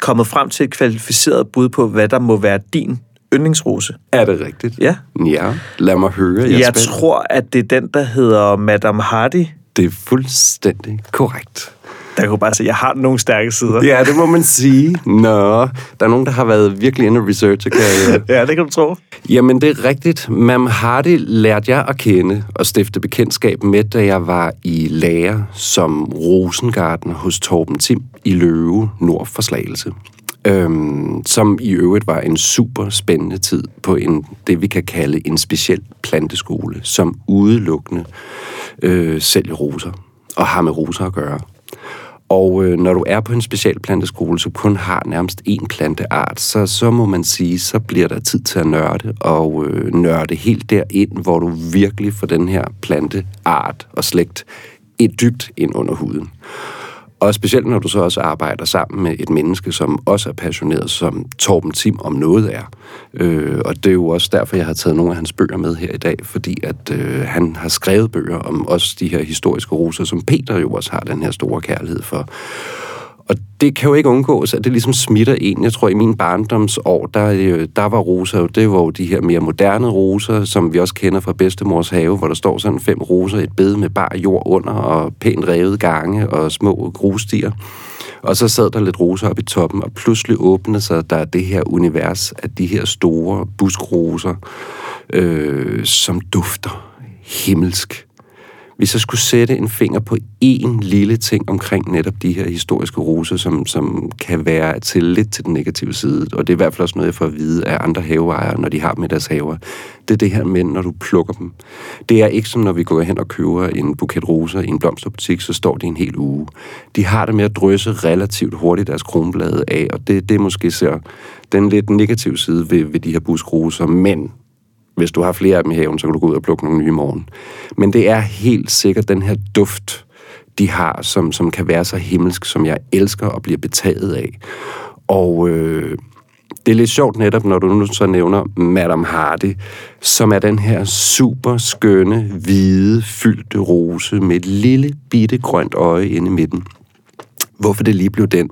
kommet frem til et kvalificeret bud på, hvad der må være din yndlingsrose. Er det rigtigt? Ja. Ja, lad mig høre. Jeg, jeg tror, at det er den, der hedder Madame Hardy. Det er fuldstændig korrekt. Der kunne bare sige, at jeg har nogle stærke sider. Ja, det må man sige. Nå, der er nogen, der har været virkelig inde og research. Kan jeg... ja, det kan du tro. Jamen, det er rigtigt. Mam Hardy lærte jeg at kende og stifte bekendtskab med, da jeg var i lære som Rosengarten hos Torben Tim i Løve, nord for Slagelse. Øhm, som i øvrigt var en super spændende tid på en, det, vi kan kalde en speciel planteskole, som udelukkende øh, sælger roser og har med roser at gøre. Og øh, når du er på en specialplanteskole, som kun har nærmest én planteart, så, så må man sige, så bliver der tid til at nørde, og øh, nørde helt derind, hvor du virkelig får den her planteart og slægt et dybt ind under huden. Og specielt når du så også arbejder sammen med et menneske, som også er passioneret, som Torben Tim om noget er. Øh, og det er jo også derfor, jeg har taget nogle af hans bøger med her i dag, fordi at øh, han har skrevet bøger om også de her historiske roser, som Peter jo også har den her store kærlighed for. Og det kan jo ikke undgås, at det ligesom smitter en. Jeg tror, i min barndomsår, der, øh, der var roser jo, det var jo de her mere moderne roser, som vi også kender fra bedstemors have, hvor der står sådan fem roser et bed med bar jord under og pænt revet gange og små grusstier. Og så sad der lidt roser op i toppen, og pludselig åbnede sig der det her univers af de her store buskroser, øh, som dufter himmelsk. Hvis jeg skulle sætte en finger på én lille ting omkring netop de her historiske roser, som, som kan være til lidt til den negative side, og det er i hvert fald også noget, jeg får at vide af andre haveejere, når de har med deres haver, det er det her med, når du plukker dem. Det er ikke som, når vi går hen og køber en buket roser i en blomsterbutik, så står de en hel uge. De har det med at drysse relativt hurtigt deres kronblade af, og det, det er måske så den lidt negative side ved, ved de her buskroser, men hvis du har flere af dem i haven, så kan du gå ud og plukke nogle nye i morgen. Men det er helt sikkert den her duft, de har, som, som kan være så himmelsk, som jeg elsker og bliver betaget af. Og øh, det er lidt sjovt netop, når du nu så nævner Madame Hardy, som er den her super skønne, hvide, fyldte rose med et lille bitte grønt øje inde i midten. Hvorfor det lige blev den?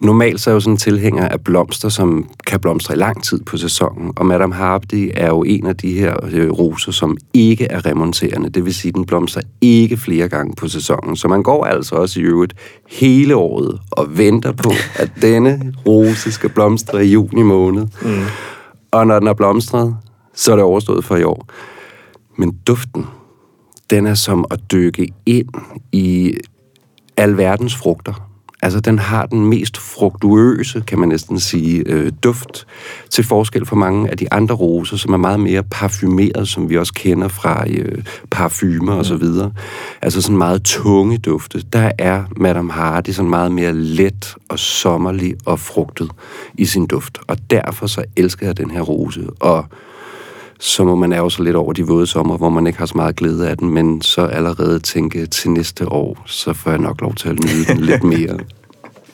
Normalt så er jeg jo sådan en tilhænger af blomster, som kan blomstre i lang tid på sæsonen, og Madame Hardy er jo en af de her øh, roser, som ikke er remonterende. Det vil sige, at den blomstrer ikke flere gange på sæsonen. Så man går altså også i øvrigt hele året og venter på, at denne rose skal blomstre i juni måned. Mm. Og når den er blomstret, så er det overstået for i år. Men duften, den er som at dykke ind i alverdens frugter Altså, den har den mest frugtuøse, kan man næsten sige, øh, duft, til forskel fra mange af de andre roser, som er meget mere parfumeret, som vi også kender fra øh, parfumer og så videre. Altså sådan meget tunge dufte. Der er Madame Hardy sådan meget mere let og sommerlig og frugtet i sin duft. Og derfor så elsker jeg den her rose. Og så må man ærge sig lidt over de våde sommer, hvor man ikke har så meget glæde af den, men så allerede tænke til næste år, så får jeg nok lov til at nyde den lidt mere.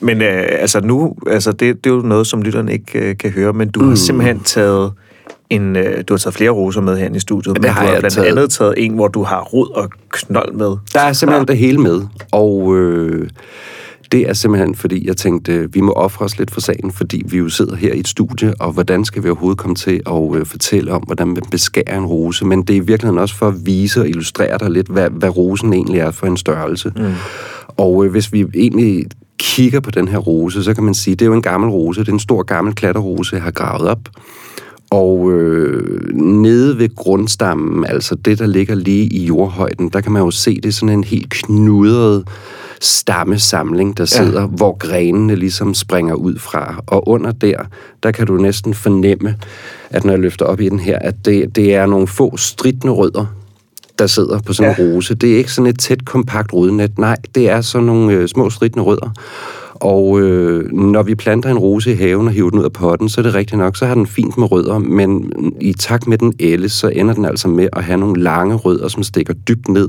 Men øh, altså nu, altså det, det er jo noget, som lytterne ikke øh, kan høre, men du mm. har simpelthen taget en, øh, du har taget flere roser med her i studiet, men, men har du har blandt taget... andet taget en, hvor du har rod og knold med. Der er simpelthen ja. det hele med, og øh, det er simpelthen, fordi jeg tænkte, vi må ofre os lidt for sagen, fordi vi jo sidder her i et studie, og hvordan skal vi overhovedet komme til at øh, fortælle om, hvordan man beskærer en rose, men det er i virkeligheden også for at vise og illustrere dig lidt, hvad, hvad rosen egentlig er for en størrelse. Mm. Og øh, hvis vi egentlig kigger på den her rose, så kan man sige, det er jo en gammel rose, det er en stor gammel klatterrose, jeg har gravet op. Og øh, nede ved grundstammen, altså det, der ligger lige i jordhøjden, der kan man jo se, det er sådan en helt knudret stammesamling, der sidder, ja. hvor grenene ligesom springer ud fra. Og under der, der kan du næsten fornemme, at når jeg løfter op i den her, at det, det er nogle få stridende rødder, der sidder på sådan en ja. rose. Det er ikke sådan et tæt, kompakt rodnet. Nej, det er sådan nogle øh, små stridende rødder. Og øh, når vi planter en rose i haven og hiver den ud af potten, så er det rigtigt nok, så har den fint med rødder, men i takt med den ældes, så ender den altså med at have nogle lange rødder, som stikker dybt ned.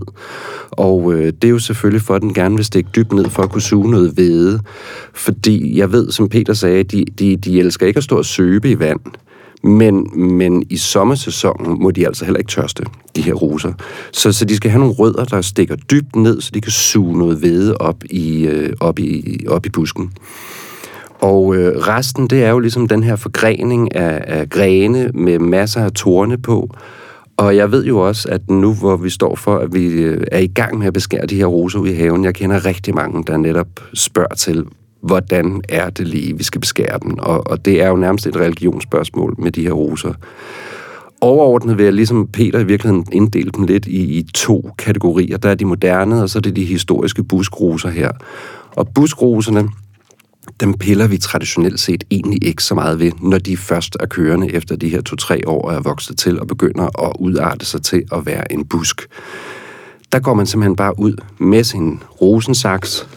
Og øh, det er jo selvfølgelig for, at den gerne vil stikke dybt ned for at kunne suge noget hvede. Fordi jeg ved, som Peter sagde, de, de, de elsker ikke at stå og søbe i vand. Men, men i sommersæsonen må de altså heller ikke tørste, de her roser. Så, så de skal have nogle rødder, der stikker dybt ned, så de kan suge noget hvede op i, øh, op i, op i busken. Og øh, resten, det er jo ligesom den her forgrening af, af grene med masser af torne på. Og jeg ved jo også, at nu hvor vi står for, at vi øh, er i gang med at beskære de her roser ud i haven, jeg kender rigtig mange, der netop spørger til, hvordan er det lige, vi skal beskære dem. Og, og det er jo nærmest et religionsspørgsmål med de her roser. Overordnet vil jeg ligesom Peter i virkeligheden inddele dem lidt i, i to kategorier. Der er de moderne, og så er det de historiske buskroser her. Og buskroserne, dem piller vi traditionelt set egentlig ikke så meget ved, når de først er kørende efter de her to-tre år er vokset til og begynder at udarte sig til at være en busk. Der går man simpelthen bare ud med sin rosensaks,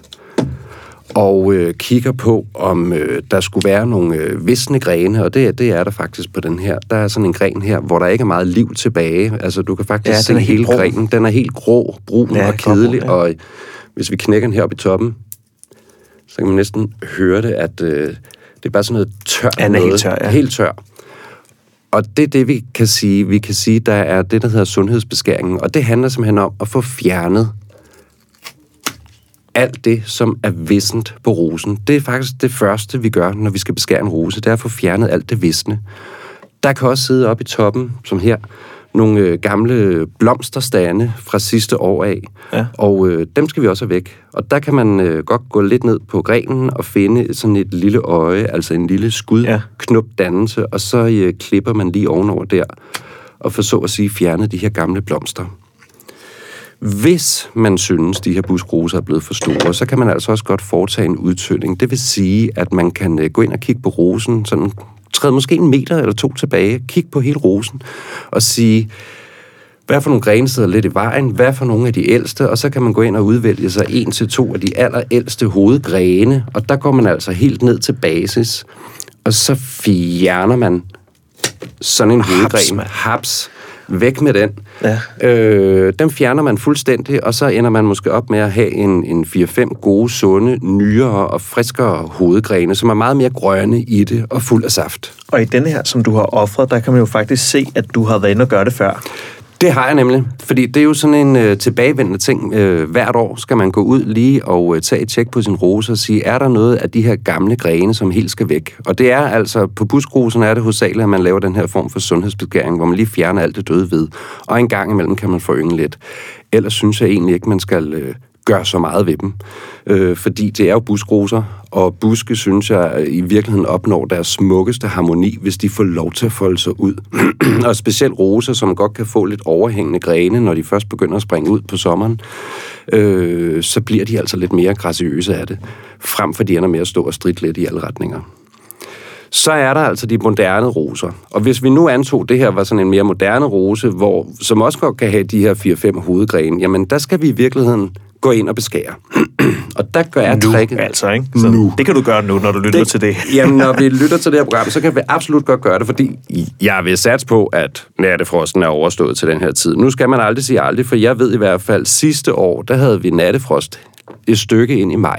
og øh, kigger på, om øh, der skulle være nogle øh, visne grene, og det, det er der faktisk på den her. Der er sådan en gren her, hvor der ikke er meget liv tilbage. Altså, du kan faktisk ja, se hele brun. grenen. Den er helt grå, brun ja, og kedelig, brun, ja. og hvis vi knækker den her op i toppen, så kan man næsten høre det, at øh, det er bare sådan noget tør. Ja, er helt tør, ja. Helt tør. Og det er det, vi kan sige. Vi kan sige, der er det, der hedder sundhedsbeskæringen, og det handler simpelthen om at få fjernet alt det, som er vissent på rosen. Det er faktisk det første, vi gør, når vi skal beskære en rose. Det er at få fjernet alt det visne. Der kan også sidde oppe i toppen, som her, nogle øh, gamle blomsterstande fra sidste år af. Ja. Og øh, dem skal vi også have væk. Og der kan man øh, godt gå lidt ned på grenen og finde sådan et lille øje, altså en lille skudknopdannelse, og så øh, klipper man lige ovenover der, og for så at sige fjerne de her gamle blomster. Hvis man synes, de her buskroser er blevet for store, så kan man altså også godt foretage en udtynding. Det vil sige, at man kan øh, gå ind og kigge på rosen, sådan træde måske en meter eller to tilbage, kigge på hele rosen og sige, hvad for nogle grene sidder lidt i vejen, hvad for nogle af de ældste, og så kan man gå ind og udvælge sig en til to af de allerældste hovedgrene, og der går man altså helt ned til basis, og så fjerner man sådan en hovedgren. mand. Haps. Væk med den. Ja. Øh, den fjerner man fuldstændig, og så ender man måske op med at have en, en 4-5 gode, sunde, nyere og friskere hovedgrene, som er meget mere grønne i det og fuld af saft. Og i denne her, som du har offret, der kan man jo faktisk se, at du har været inde og gøre det før. Det har jeg nemlig, fordi det er jo sådan en øh, tilbagevendende ting. Øh, hvert år skal man gå ud lige og øh, tage et tjek på sin rose og sige, er der noget af de her gamle grene, som helt skal væk? Og det er altså, på buskrosen er det hovedsageligt, at man laver den her form for sundhedsbeskæring, hvor man lige fjerner alt det døde ved. Og en gang imellem kan man få yngre lidt. Ellers synes jeg egentlig ikke, man skal øh, gør så meget ved dem. Øh, fordi det er jo buskroser, og buske, synes jeg, i virkeligheden opnår deres smukkeste harmoni, hvis de får lov til at folde sig ud. og specielt roser, som godt kan få lidt overhængende grene, når de først begynder at springe ud på sommeren, øh, så bliver de altså lidt mere graciøse af det, frem for de ender med at stå og stridt lidt i alle retninger. Så er der altså de moderne roser. Og hvis vi nu antog, det her var sådan en mere moderne rose, hvor, som også godt kan have de her 4-5 hovedgrene, jamen der skal vi i virkeligheden gå ind og beskære. og der gør jeg Nu, tricket. altså, ikke? Så Nu. Det kan du gøre nu, når du lytter det, til det. Jamen, når vi lytter til det her program, så kan vi absolut godt gøre det, fordi jeg vil satse på, at nattefrosten er overstået til den her tid. Nu skal man aldrig sige aldrig, for jeg ved i hvert fald, sidste år, der havde vi nattefrost et stykke ind i maj.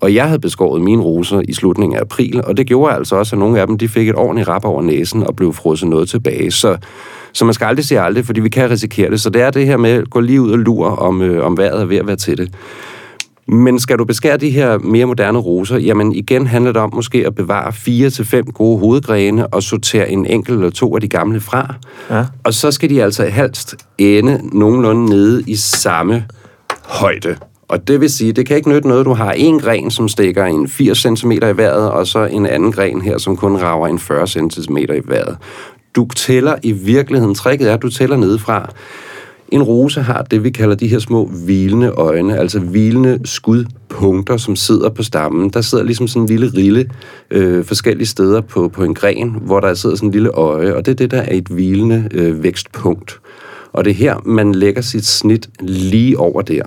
Og jeg havde beskåret mine roser i slutningen af april, og det gjorde altså også, at nogle af dem de fik et ordentligt rap over næsen og blev frosset noget tilbage. Så, så man skal aldrig sige aldrig, fordi vi kan risikere det. Så det er det her med at gå lige ud og lure, om, øh, om vejret er ved at være til det. Men skal du beskære de her mere moderne roser, jamen igen handler det om måske at bevare fire til fem gode hovedgrene og sortere en enkelt eller to af de gamle fra. Ja. Og så skal de altså helst ende nogenlunde nede i samme højde. Og det vil sige, det kan ikke nytte noget, du har en gren, som stikker en 80 cm i vejret, og så en anden gren her, som kun rager en 40 cm i vejret. Du tæller i virkeligheden, tricket er, at du tæller nedefra. En rose har det, vi kalder de her små hvilende øjne, altså hvilende skudpunkter, som sidder på stammen. Der sidder ligesom sådan en lille rille øh, forskellige steder på, på en gren, hvor der sidder sådan en lille øje, og det er det, der er et hvilende øh, vækstpunkt. Og det er her, man lægger sit snit lige over der.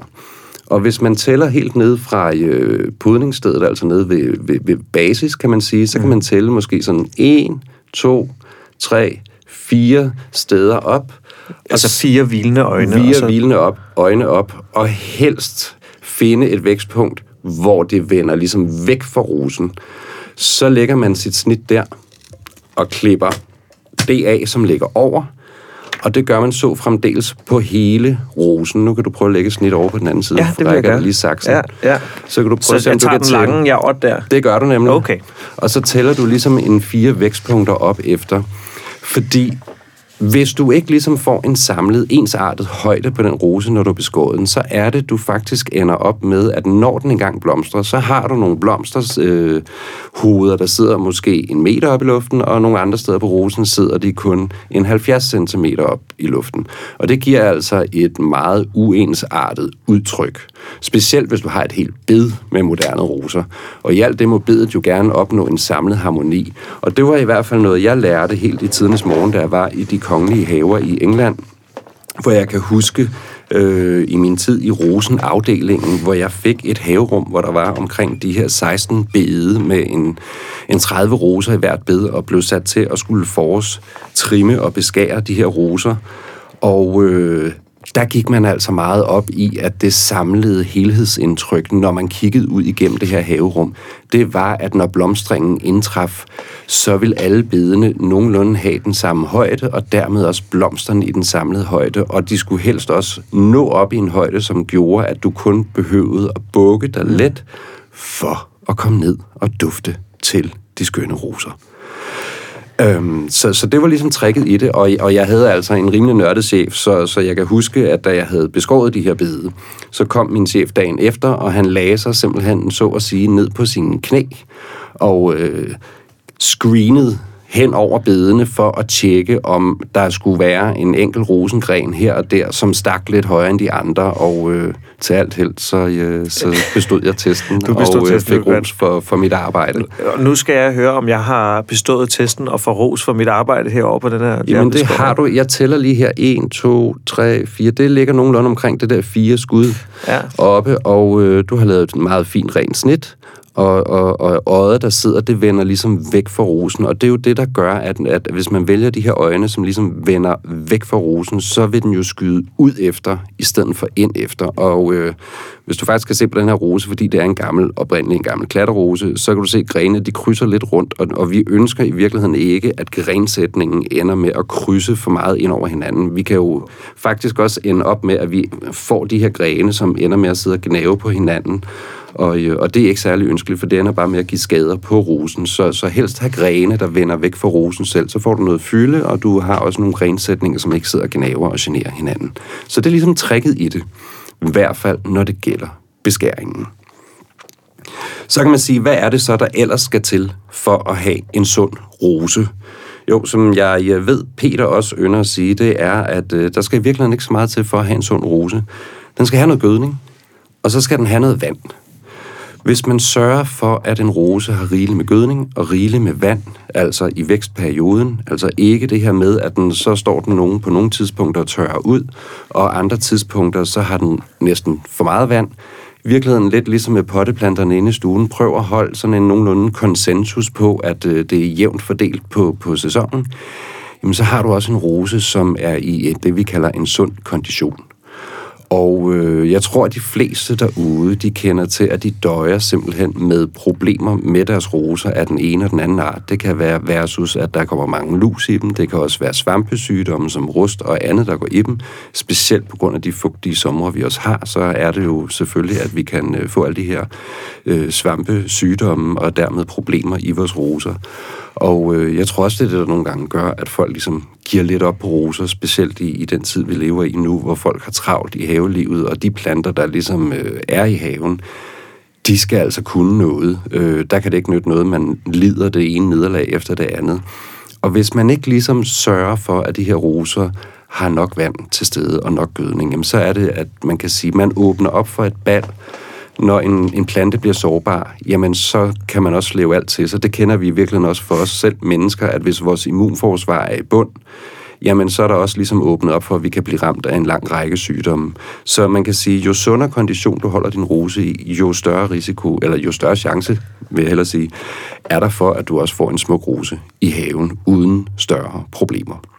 Og hvis man tæller helt ned fra øh, podningsstedet, altså nede ved, ved, ved basis, kan man sige, så kan man tælle måske sådan 1, 2, 3, 4 steder op. Altså fire hvilende øjne. Via så- hvilende op, øjne op, og helst finde et vækstpunkt, hvor det vender ligesom væk fra rosen. Så lægger man sit snit der, og klipper det af, som ligger over, og det gør man så fremdeles på hele rosen. Nu kan du prøve at lægge snit over på den anden side. Ja, det vil jeg gerne. lige saksen. Ja, ja. Så kan du prøve Så at se, om jeg du kan den tælle. lange jord der. Det gør du nemlig. Okay. Og så tæller du ligesom en fire vækstpunkter op efter. Fordi hvis du ikke ligesom får en samlet, ensartet højde på den rose, når du beskåret den, så er det, du faktisk ender op med, at når den engang blomstrer, så har du nogle blomsters øh, hoveder, der sidder måske en meter op i luften, og nogle andre steder på rosen sidder de kun en 70 cm op i luften. Og det giver altså et meget uensartet udtryk. Specielt hvis du har et helt bed med moderne roser. Og i alt det må bedet jo gerne opnå en samlet harmoni. Og det var i hvert fald noget, jeg lærte helt i tidernes morgen, da jeg var i de kongelige haver i England, hvor jeg kan huske øh, i min tid i Rosen-afdelingen, hvor jeg fik et haverum, hvor der var omkring de her 16 bede med en, en 30 roser i hvert bed, og blev sat til at skulle forårs trimme og beskære de her roser. Og øh, der gik man altså meget op i, at det samlede helhedsindtryk, når man kiggede ud igennem det her haverum, det var, at når blomstringen indtraf, så vil alle bedene nogenlunde have den samme højde, og dermed også blomsterne i den samlede højde, og de skulle helst også nå op i en højde, som gjorde, at du kun behøvede at bukke dig let for at komme ned og dufte til de skønne roser. Øhm, så, så det var ligesom trækket i det, og, og jeg havde altså en rimelig nørdet chef, så, så jeg kan huske, at da jeg havde beskåret de her bede, så kom min chef dagen efter, og han lagde sig simpelthen, så at sige, ned på sine knæ, og øh, screenede hen over bedene for at tjekke, om der skulle være en enkelt rosengren her og der, som stak lidt højere end de andre, og øh, til alt held, så, øh, så bestod jeg testen, Du bestod og øh, testen, fik Lukas. ros for, for mit arbejde. Og nu skal jeg høre, om jeg har bestået testen og får ros for mit arbejde herovre på den her Jamen det har du. Jeg tæller lige her. 1, 2, 3, 4. Det ligger nogenlunde omkring det der fire skud Ja. oppe, og øh, du har lavet et meget fint rent snit. Og, og, og øjet, der sidder, det vender ligesom væk fra rosen. Og det er jo det, der gør, at, at hvis man vælger de her øjne, som ligesom vender væk fra rosen, så vil den jo skyde ud efter, i stedet for ind efter. Og øh, hvis du faktisk kan se på den her rose, fordi det er en gammel, oprindelig en gammel klatterrose, så kan du se, at grenene de krydser lidt rundt, og, og vi ønsker i virkeligheden ikke, at grensætningen ender med at krydse for meget ind over hinanden. Vi kan jo faktisk også ende op med, at vi får de her grene, som ender med at sidde og gnave på hinanden, og, øh, og det er ikke særlig ønskeligt, for det ender bare med at give skader på rosen. Så, så helst have grene, der vender væk fra rosen selv. Så får du noget fylde, og du har også nogle grensætninger, som ikke sidder og gnaver og generer hinanden. Så det er ligesom tricket i det. I hvert fald, når det gælder beskæringen. Så kan man sige, hvad er det så, der ellers skal til for at have en sund rose? Jo, som jeg jeg ved, Peter også ynder at sige, det er, at øh, der skal i virkeligheden ikke så meget til for at have en sund rose. Den skal have noget gødning, og så skal den have noget vand. Hvis man sørger for, at en rose har rigeligt med gødning og rigeligt med vand, altså i vækstperioden, altså ikke det her med, at den så står den nogen på nogle tidspunkter tørrer ud, og andre tidspunkter, så har den næsten for meget vand. I virkeligheden lidt ligesom med potteplanterne inde i stuen, prøv at holde sådan en nogenlunde konsensus på, at øh, det er jævnt fordelt på, på sæsonen. Jamen, så har du også en rose, som er i det, vi kalder en sund kondition. Og øh, jeg tror, at de fleste derude, de kender til, at de døjer simpelthen med problemer med deres roser af den ene og den anden art. Det kan være versus, at der kommer mange lus i dem. Det kan også være svampesygdomme som rust og andet, der går i dem. Specielt på grund af de fugtige somre, vi også har, så er det jo selvfølgelig, at vi kan øh, få alle de her øh, svampesygdomme og dermed problemer i vores roser. Og øh, jeg tror også, det er det, der nogle gange gør, at folk ligesom giver lidt op på roser, specielt i, i den tid, vi lever i nu, hvor folk har travlt i havelivet, og de planter, der ligesom øh, er i haven, de skal altså kunne noget. Øh, der kan det ikke nytte noget, man lider det ene nederlag efter det andet. Og hvis man ikke ligesom sørger for, at de her roser har nok vand til stede og nok gødning, jamen så er det, at man kan sige, at man åbner op for et bal, når en, en plante bliver sårbar, jamen så kan man også leve alt til. Så det kender vi virkelig også for os selv mennesker, at hvis vores immunforsvar er i bund, jamen så er der også ligesom åbnet op for, at vi kan blive ramt af en lang række sygdomme. Så man kan sige, jo sundere kondition du holder din rose i, jo større risiko, eller jo større chance, vil jeg hellere sige, er der for, at du også får en smuk rose i haven uden større problemer.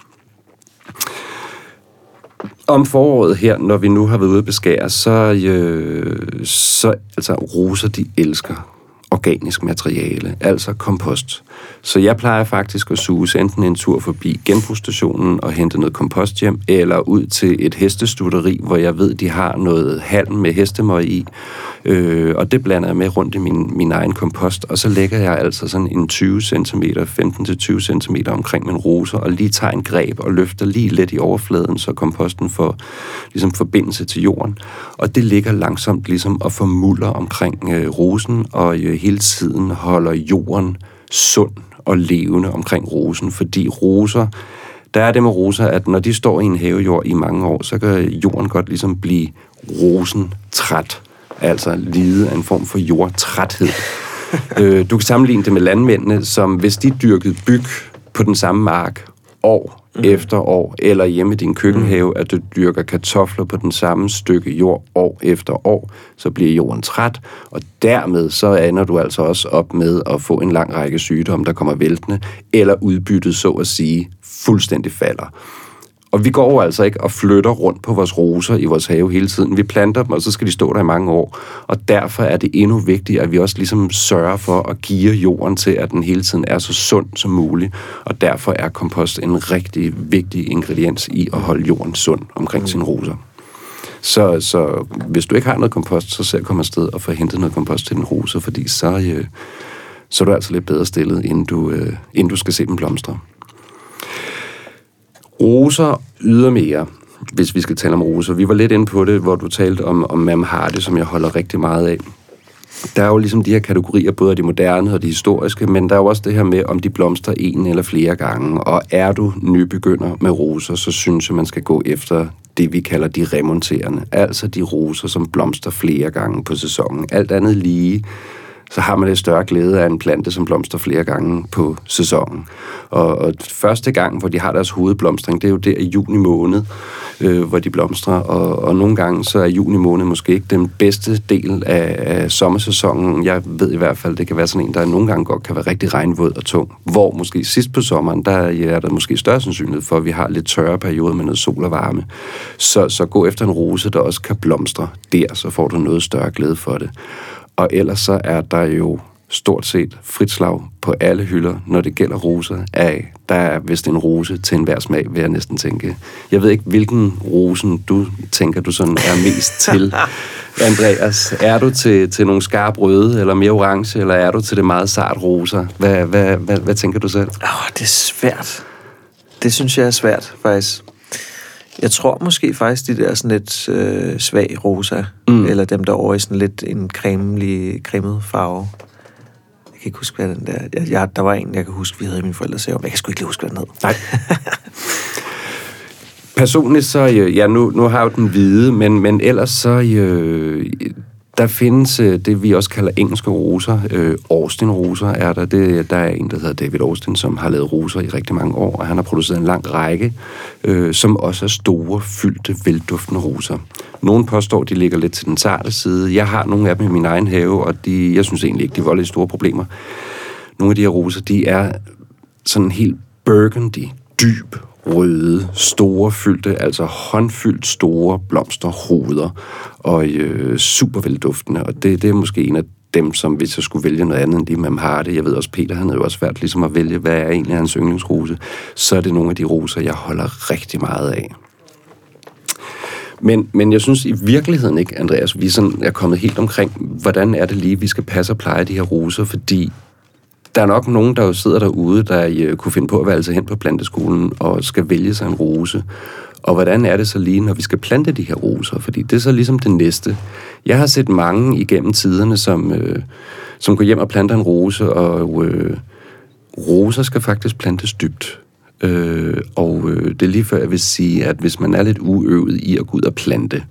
Om foråret her, når vi nu har været ude at beskære, så, øh, så altså roser, de elsker organisk materiale, altså kompost. Så jeg plejer faktisk at suge enten en tur forbi genbrugsstationen og hente noget kompost hjem, eller ud til et hestestutteri, hvor jeg ved, de har noget halm med hestemøg i, øh, og det blander jeg med rundt i min, min egen kompost, og så lægger jeg altså sådan en 20 cm, 15-20 cm omkring min roser, og lige tager en greb og løfter lige lidt i overfladen, så komposten får ligesom forbindelse til jorden, og det ligger langsomt ligesom og formulder omkring øh, rosen, og øh, hele tiden holder jorden sund og levende omkring rosen, fordi roser, der er det med roser, at når de står i en havejord i mange år, så kan jorden godt ligesom blive rosen træt, altså lide af en form for jordtræthed. øh, du kan sammenligne det med landmændene, som hvis de dyrkede byg på den samme mark år mm. efter år, eller hjemme i din køkkenhave, at du dyrker kartofler på den samme stykke jord år efter år, så bliver jorden træt, og dermed så ender du altså også op med at få en lang række sygdomme, der kommer væltende, eller udbyttet, så at sige, fuldstændig falder. Og vi går altså ikke og flytter rundt på vores roser i vores have hele tiden. Vi planter dem, og så skal de stå der i mange år. Og derfor er det endnu vigtigere, at vi også ligesom sørger for at give jorden til, at den hele tiden er så sund som muligt. Og derfor er kompost en rigtig vigtig ingrediens i at holde jorden sund omkring mm. sine roser. Så, så hvis du ikke har noget kompost, så ser komme afsted og få hentet noget kompost til din rose, fordi så, øh, så er du altså lidt bedre stillet, inden du, øh, inden du skal se dem blomstre. Roser ydermere, hvis vi skal tale om roser. Vi var lidt inde på det, hvor du talte om, om Mam Hardy, som jeg holder rigtig meget af. Der er jo ligesom de her kategorier, både de moderne og de historiske, men der er jo også det her med, om de blomstrer en eller flere gange. Og er du nybegynder med roser, så synes jeg, man skal gå efter det, vi kalder de remonterende. Altså de roser, som blomstrer flere gange på sæsonen. Alt andet lige, så har man lidt større glæde af en plante, som blomstrer flere gange på sæsonen. Og, og første gang, hvor de har deres hovedblomstring, det er jo der i juni måned, øh, hvor de blomstrer. Og, og nogle gange, så er juni måned måske ikke den bedste del af, af sommersæsonen. Jeg ved i hvert fald, det kan være sådan en, der nogle gange godt kan være rigtig regnvåd og tung. Hvor måske sidst på sommeren, der øh, er der måske større sandsynlighed for, at vi har lidt tørre perioder med noget sol og varme. Så, så gå efter en rose, der også kan blomstre der, så får du noget større glæde for det. Og ellers så er der jo stort set frit slag på alle hylder, når det gælder roser. Af, der er vist en rose til enhver smag, vil jeg næsten tænke. Jeg ved ikke, hvilken rosen du tænker, du sådan er mest til. Andreas, er du til, til nogle skarpe røde, eller mere orange, eller er du til det meget sart rosa? Hvad, hvad, hvad, hvad tænker du selv? Oh, det er svært. Det synes jeg er svært, faktisk. Jeg tror måske faktisk, de der sådan lidt øh, svag rosa, mm. eller dem der over i sådan lidt en cremelig, cremet farve. Jeg kan ikke huske, hvad den der... Jeg, jeg, der var en, jeg kan huske, vi havde i mine forældres have, men jeg kan sgu ikke lige huske, hvad den hed. Nej. Personligt så, øh, ja, nu, nu har jeg jo den hvide, men, men ellers så, øh, der findes øh, det, vi også kalder engelske roser. Øh, Austin-roser er der. Det, der er en, der hedder David Austin, som har lavet roser i rigtig mange år, og han har produceret en lang række, øh, som også er store, fyldte, velduftende roser. Nogle påstår, de ligger lidt til den sarte side. Jeg har nogle af dem i min egen have, og de, jeg synes egentlig ikke, de volder store problemer. Nogle af de her roser, de er sådan helt burgundy, dyb, røde, store fyldte, altså håndfyldt store blomsterhoveder, og øh, super velduftende, og det, det er måske en af dem, som hvis jeg skulle vælge noget andet end de man har det. Jeg ved også, Peter han havde jo også svært ligesom at vælge, hvad er egentlig hans yndlingsrose. Så er det nogle af de roser, jeg holder rigtig meget af. Men, men jeg synes i virkeligheden ikke, Andreas, vi sådan er kommet helt omkring, hvordan er det lige, vi skal passe og pleje de her roser, fordi der er nok nogen, der jo sidder derude, der øh, kunne finde på at være altså hen på planteskolen og skal vælge sig en rose. Og hvordan er det så lige, når vi skal plante de her roser? Fordi det er så ligesom det næste. Jeg har set mange igennem tiderne, som, øh, som går hjem og planter en rose, og øh, roser skal faktisk plantes dybt. Øh, og øh, det er lige før, jeg vil sige, at hvis man er lidt uøvet i at gå ud og plante,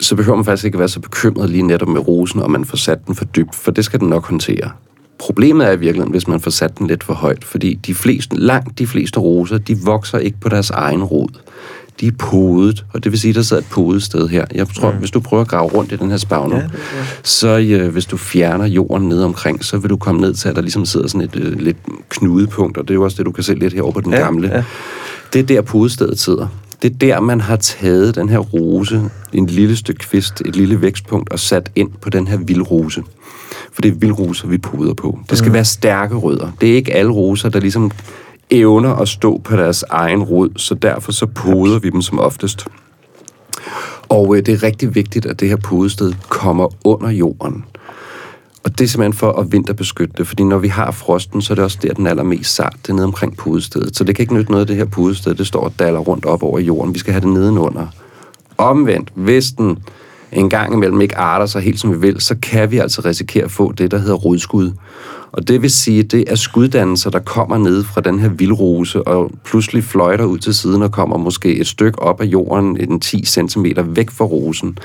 så behøver man faktisk ikke at være så bekymret lige netop med rosen, om man får sat den for dybt, for det skal den nok håndtere. Problemet er i virkeligheden, hvis man får sat den lidt for højt, fordi de fleste, langt de fleste roser, de vokser ikke på deres egen rod. De er podet, og det vil sige, at der sidder et podet sted her. Jeg tror, mm. hvis du prøver at grave rundt i den her spavne, ja, ja. så øh, hvis du fjerner jorden ned omkring, så vil du komme ned til, at der ligesom sidder sådan et øh, lidt knudepunkt, og det er jo også det, du kan se lidt herovre på den ja, gamle. Ja. Det er der podestedet sidder. Det er der, man har taget den her rose, en lille stykke kvist, et lille vækstpunkt, og sat ind på den her vildrose. For det er vildroser, vi puder på. Det skal mm. være stærke rødder. Det er ikke alle roser, der ligesom evner at stå på deres egen rod, så derfor så poder vi dem som oftest. Og øh, det er rigtig vigtigt, at det her podested kommer under jorden. Og det er simpelthen for at vinterbeskytte det, fordi når vi har frosten, så er det også der, den er allermest sart. Det er nede omkring podestedet. Så det kan ikke nytte noget af det her podested, det står og daller rundt op over jorden. Vi skal have det nedenunder. Omvendt, hvis den en gang imellem ikke arter sig helt som vi vil, så kan vi altså risikere at få det, der hedder rodskud. Og det vil sige, det er skuddannelser, der kommer ned fra den her vildrose, og pludselig fløjter ud til siden og kommer måske et stykke op af jorden, en 10 cm væk fra rosen.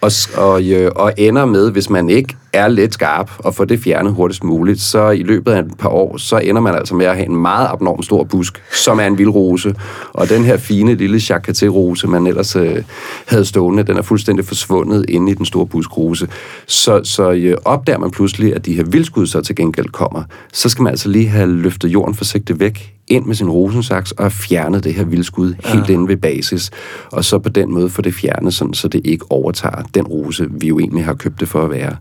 Og, og, øh, og ender med, hvis man ikke er lidt skarp og får det fjernet hurtigst muligt, så i løbet af et par år, så ender man altså med at have en meget abnorm stor busk, som er en vildrose. Og den her fine lille chakaté-rose, man ellers øh, havde stående, den er fuldstændig forsvundet inde i den store buskrose. Så, så øh, opdager man pludselig, at de her vildskud så til gengæld kommer, så skal man altså lige have løftet jorden forsigtigt væk ind med sin rosensaks og have fjernet det her vildskud ja. helt inde ved basis. Og så på den måde få det fjernet, sådan, så det ikke overtager den rose, vi jo egentlig har købt det for at være.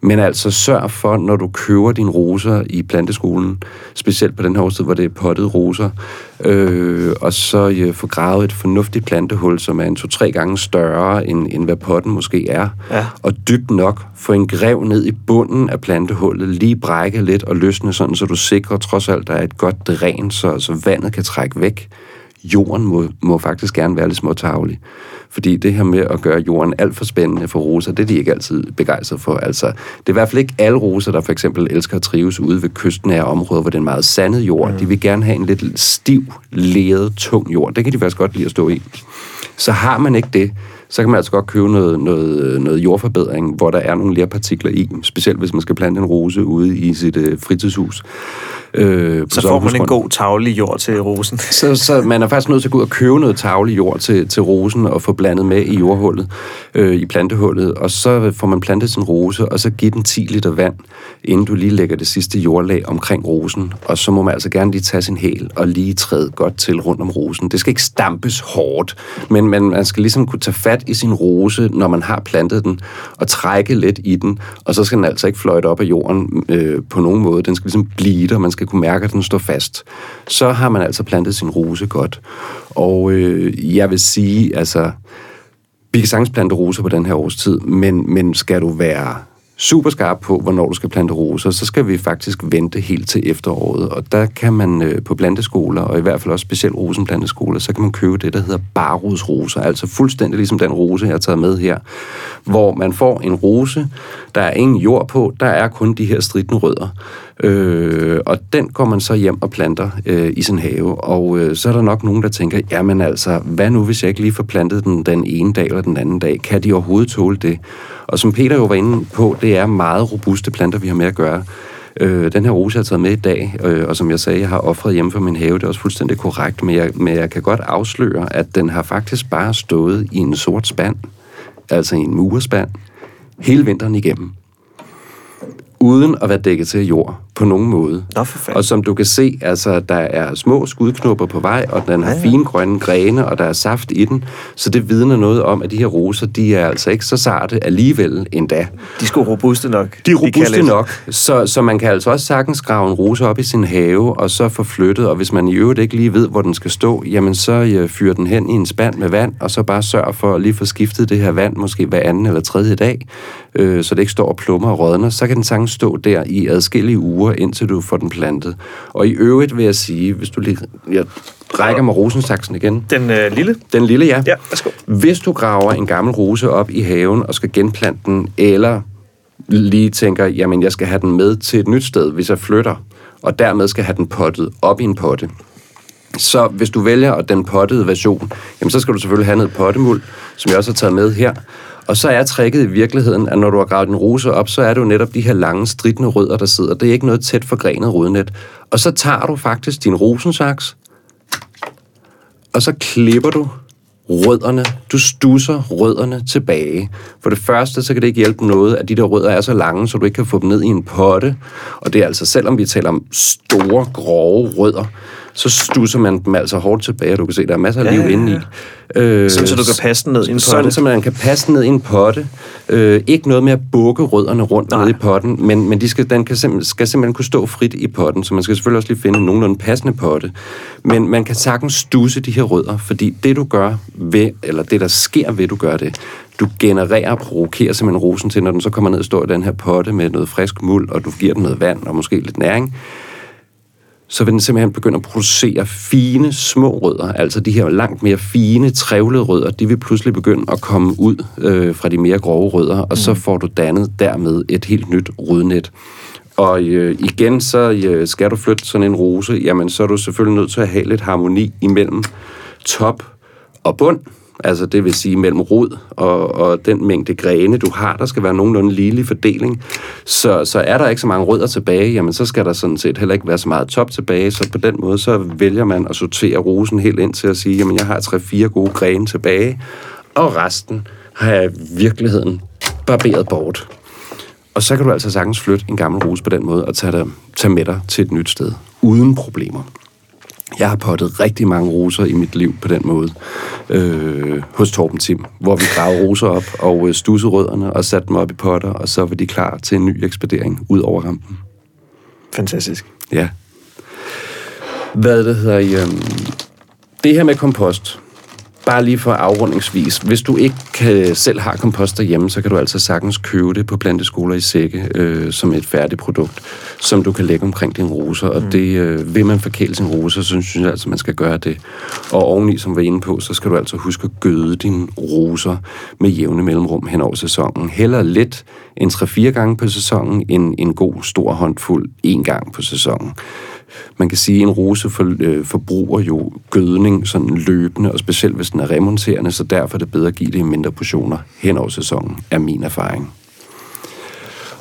Men altså sørg for, når du køber dine roser i planteskolen, specielt på den her årstid, hvor det er pottede roser, øh, og så øh, få gravet et fornuftigt plantehul, som er en to-tre gange større, end, end hvad potten måske er, ja. og dybt nok, få en grev ned i bunden af plantehullet, lige brække lidt og løsne sådan, så du sikrer trods alt, at der er et godt dræn, så, så vandet kan trække væk jorden må, må faktisk gerne være lidt småtavlig. Fordi det her med at gøre jorden alt for spændende for roser, det er de ikke altid begejstret for. Altså, det er i hvert fald ikke alle roser, der for eksempel elsker at trives ude ved kysten af områder, hvor det er en meget sandet jord. Mm. De vil gerne have en lidt stiv, leret, tung jord. Det kan de faktisk godt lide at stå i. Så har man ikke det, så kan man altså godt købe noget, noget, noget jordforbedring, hvor der er nogle lerpartikler i, specielt hvis man skal plante en rose ude i sit øh, fritidshus. Øh, så får man en god tavlig jord til rosen. så, så man er faktisk nødt til at gå ud og købe noget tavlig jord til, til rosen og få blandet med i jordhullet, øh, i plantehullet, og så får man plantet sin rose, og så give den 10 liter vand, inden du lige lægger det sidste jordlag omkring rosen, og så må man altså gerne lige tage sin hæl og lige træde godt til rundt om rosen. Det skal ikke stampes hårdt, men man, man skal ligesom kunne tage fat i sin rose, når man har plantet den, og trække lidt i den, og så skal den altså ikke fløjte op af jorden øh, på nogen måde. Den skal ligesom blive der, man skal kunne mærke, at den står fast. Så har man altså plantet sin rose godt. Og øh, jeg vil sige, altså, vi kan sagtens plante roser på den her årstid, men, men skal du være super skarp på, hvornår du skal plante roser, så skal vi faktisk vente helt til efteråret. Og der kan man øh, på planteskoler, og i hvert fald også specielt rosenplanteskoler, så kan man købe det, der hedder barodsroser. Altså fuldstændig ligesom den rose, jeg har taget med her. Hvor man får en rose, der er ingen jord på, der er kun de her stridende rødder. Øh, og den går man så hjem og planter øh, i sin have. Og øh, så er der nok nogen, der tænker, jamen altså, hvad nu hvis jeg ikke lige får plantet den den ene dag eller den anden dag? Kan de overhovedet tåle det? Og som Peter jo var inde på, det er meget robuste planter, vi har med at gøre. Øh, den her rose, jeg har taget med i dag, øh, og som jeg sagde, jeg har offret hjemme for min have, det er også fuldstændig korrekt, men jeg, men jeg kan godt afsløre, at den har faktisk bare stået i en sort spand, altså i en murespand, hele vinteren igennem uden at være dækket til jord på nogen måde. Nå, og som du kan se, altså, der er små skudknopper på vej, og den har ja, ja. fine grønne grene, og der er saft i den, så det vidner noget om, at de her roser, de er altså ikke så sarte alligevel endda. De sgu robuste nok. De er robuste de nok, så, så man kan altså også sagtens grave en rose op i sin have, og så få flyttet, og hvis man i øvrigt ikke lige ved, hvor den skal stå, jamen så uh, fyrer den hen i en spand med vand, og så bare sørg for at lige få skiftet det her vand, måske hver anden eller tredje dag, øh, så det ikke står og plummer og rådner, så kan den sagtens stå der i adskillige uger, indtil du får den plantet. Og i øvrigt vil jeg sige, hvis du lige... Jeg rækker med rosensaksen igen. Den øh, lille? Den lille, ja. Ja, værsgo. Hvis du graver en gammel rose op i haven og skal genplante den, eller lige tænker, jamen jeg skal have den med til et nyt sted, hvis jeg flytter, og dermed skal have den pottet op i en potte, så hvis du vælger den pottede version, jamen så skal du selvfølgelig have noget pottemuld, som jeg også har taget med her. Og så er tricket i virkeligheden, at når du har gravet en rose op, så er det jo netop de her lange, stridende rødder, der sidder. Det er ikke noget tæt forgrenet rodnet. Og så tager du faktisk din rosensaks, og så klipper du rødderne. Du stusser rødderne tilbage. For det første, så kan det ikke hjælpe noget, at de der rødder er så lange, så du ikke kan få dem ned i en potte. Og det er altså, selvom vi taler om store, grove rødder, så stusser man dem altså hårdt tilbage, og du kan se, der er masser af ja, liv inde i. Øh, sådan, så du kan passe den ned i en potte? Sådan, så man kan passe den ned i en potte. Øh, ikke noget med at bukke rødderne rundt Nej. ned i potten, men, men de skal, den kan simpelthen, skal simpelthen kunne stå frit i potten, så man skal selvfølgelig også lige finde en nogenlunde passende potte. Men man kan sagtens stusse de her rødder, fordi det du gør ved, eller det der sker ved, du gør det, du genererer og provokerer simpelthen rosen til, når den så kommer ned og står i den her potte med noget frisk muld, og du giver den noget vand og måske lidt næring, så vil den simpelthen begynde at producere fine små rødder, altså de her langt mere fine, trævlede rødder, de vil pludselig begynde at komme ud øh, fra de mere grove rødder, og mm. så får du dannet dermed et helt nyt rodnet. Og øh, igen, så øh, skal du flytte sådan en rose, jamen så er du selvfølgelig nødt til at have lidt harmoni imellem top og bund, Altså det vil sige mellem rod og, og den mængde grene, du har, der skal være nogenlunde ligelig fordeling. Så, så er der ikke så mange rødder tilbage, jamen så skal der sådan set heller ikke være så meget top tilbage. Så på den måde, så vælger man at sortere rosen helt ind til at sige, jamen jeg har tre-fire gode grene tilbage, og resten har jeg i virkeligheden barberet bort. Og så kan du altså sagtens flytte en gammel rose på den måde og tage, dig, tage med dig til et nyt sted, uden problemer. Jeg har pottet rigtig mange roser i mit liv på den måde øh, hos Torben Tim, hvor vi gravede roser op og øh, stussede rødderne og satte dem op i potter, og så var de klar til en ny ekspedering ud over rampen. Fantastisk. Ja. Hvad det hedder, øhm, det her med kompost, bare lige for afrundingsvis. Hvis du ikke kan, selv har kompost derhjemme, så kan du altså sagtens købe det på planteskoler i sække øh, som et færdigt produkt, som du kan lægge omkring dine roser. Og det, øh, vil man forkæle sin roser, så synes jeg altså, man skal gøre det. Og oveni, som vi var inde på, så skal du altså huske at gøde dine roser med jævne mellemrum hen over sæsonen. Heller lidt en 3-4 gange på sæsonen, end en god stor håndfuld en gang på sæsonen man kan sige, at en rose for, øh, forbruger jo gødning sådan løbende, og specielt hvis den er remonterende, så derfor er det bedre at give det i mindre portioner hen over sæsonen, er min erfaring.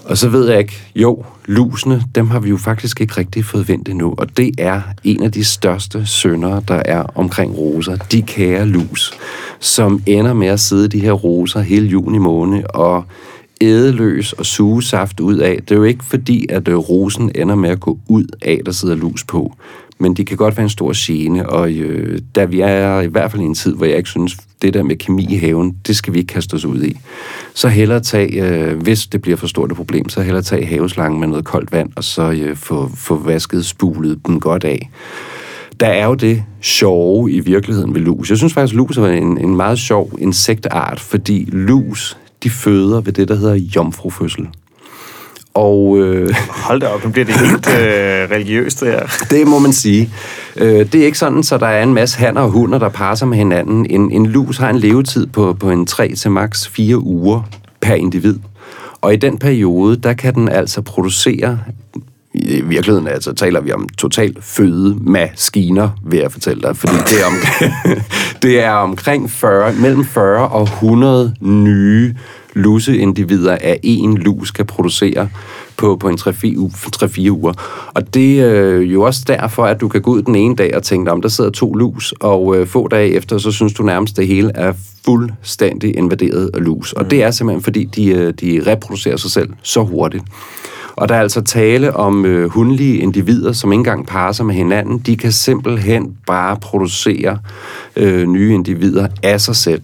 Og så ved jeg ikke, jo, lusene, dem har vi jo faktisk ikke rigtig fået vendt endnu, og det er en af de største sønder, der er omkring roser. De kære lus, som ender med at sidde de her roser hele juni måned og ædeløs og suge saft ud af. Det er jo ikke fordi, at øh, rosen ender med at gå ud af, der sidder lus på. Men de kan godt være en stor gene, og øh, da vi er i hvert fald i en tid, hvor jeg ikke synes, det der med kemi i haven, det skal vi ikke kaste os ud i. Så hellere tage, øh, hvis det bliver for stort et problem, så hellere tage haveslangen med noget koldt vand, og så øh, få, få vasket spulet den godt af der er jo det sjove i virkeligheden ved lus. Jeg synes faktisk, at lus er en, en meget sjov insektart, fordi lus, de føder ved det, der hedder jomfrufødsel. Og, øh, Hold da op, nu bliver det helt øh, religiøst, det her. det må man sige. Øh, det er ikke sådan, så der er en masse hanner og hunder, der sig med hinanden. En, en lus har en levetid på, på en 3 til maks 4 uger per individ. Og i den periode, der kan den altså producere i virkeligheden altså, taler vi om totalt fødemaskiner, vil jeg fortælle dig, fordi det er, om, det er omkring 40, mellem 40 og 100 nye luseindivider af en lus kan producere på, på en 3-4 uger. Og det er jo også derfor, at du kan gå ud den ene dag og tænke, om der sidder to lus, og øh, få dage efter, så synes du nærmest, det hele er fuldstændig invaderet af lus. Og det er simpelthen, fordi de, øh, de reproducerer sig selv så hurtigt. Og der er altså tale om øh, hundlige individer, som ikke engang parer sig med hinanden. De kan simpelthen bare producere øh, nye individer af sig selv.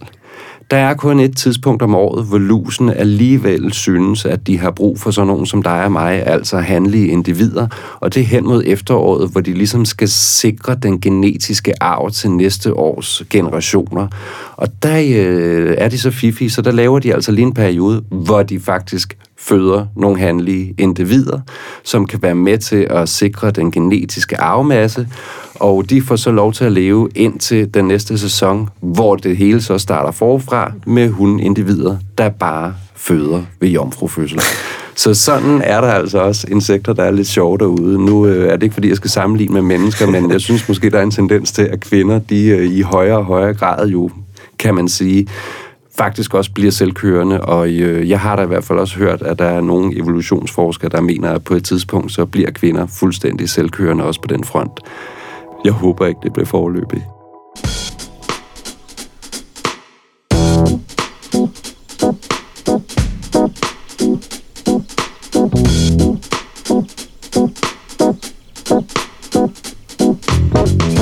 Der er kun et tidspunkt om året, hvor lusen alligevel synes, at de har brug for sådan nogen som dig og mig, altså handlige individer, og det er hen mod efteråret, hvor de ligesom skal sikre den genetiske arv til næste års generationer. Og der øh, er de så fifi, så der laver de altså lige en periode, hvor de faktisk føder nogle handlige individer, som kan være med til at sikre den genetiske arvemasse, og de får så lov til at leve indtil den næste sæson, hvor det hele så starter forfra med hundindivider, der bare føder ved jomfrufødsel. Så sådan er der altså også insekter, der er lidt sjove derude. Nu øh, er det ikke, fordi jeg skal sammenligne med mennesker, men jeg synes måske, der er en tendens til, at kvinder, de øh, i højere og højere grad jo, kan man sige, faktisk også bliver selvkørende, og øh, jeg har da i hvert fald også hørt, at der er nogle evolutionsforskere, der mener, at på et tidspunkt, så bliver kvinder fuldstændig selvkørende også på den front. Jeg håber ikke, det bliver forløbigt.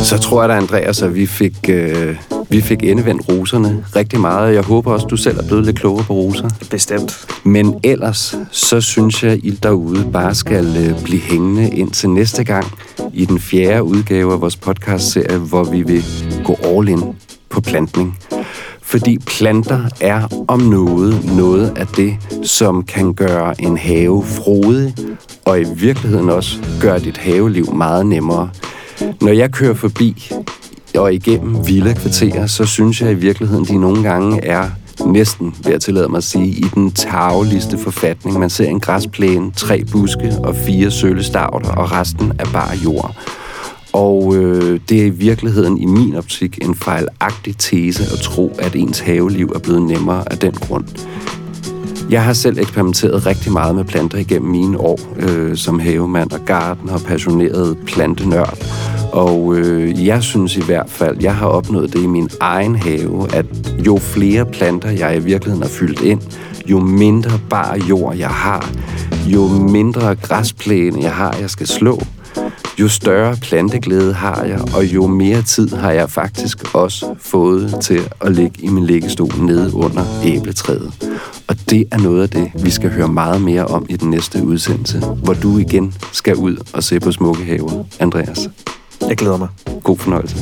Så tror jeg da, Andreas, at vi fik, øh, vi fik endevendt roserne rigtig meget. Jeg håber også, du selv er blevet lidt klogere på roser. Bestemt. Men ellers, så synes jeg, at I derude bare skal øh, blive hængende ind til næste gang i den fjerde udgave af vores podcast-serie, hvor vi vil gå all in på plantning. Fordi planter er om noget noget af det, som kan gøre en have frodig, og i virkeligheden også gøre dit haveliv meget nemmere. Når jeg kører forbi og igennem vilde kvarterer, så synes jeg i virkeligheden, de nogle gange er næsten, vil jeg tillade mig at sige, i den tagligste forfatning. Man ser en græsplæne, tre buske og fire sølestavter, og resten er bare jord. Og øh, det er i virkeligheden i min optik en fejlagtig tese at tro, at ens haveliv er blevet nemmere af den grund. Jeg har selv eksperimenteret rigtig meget med planter igennem mine år øh, som havemand og garden og passioneret plantenørd. Og øh, jeg synes i hvert fald, jeg har opnået det i min egen have, at jo flere planter jeg i virkeligheden har fyldt ind, jo mindre bar jord jeg har, jo mindre græsplæne jeg har, jeg skal slå, jo større planteglæde har jeg, og jo mere tid har jeg faktisk også fået til at ligge i min liggestol nede under æbletræet. Og det er noget af det, vi skal høre meget mere om i den næste udsendelse, hvor du igen skal ud og se på smukke haver, Andreas. Jeg glæder mig. God fornøjelse.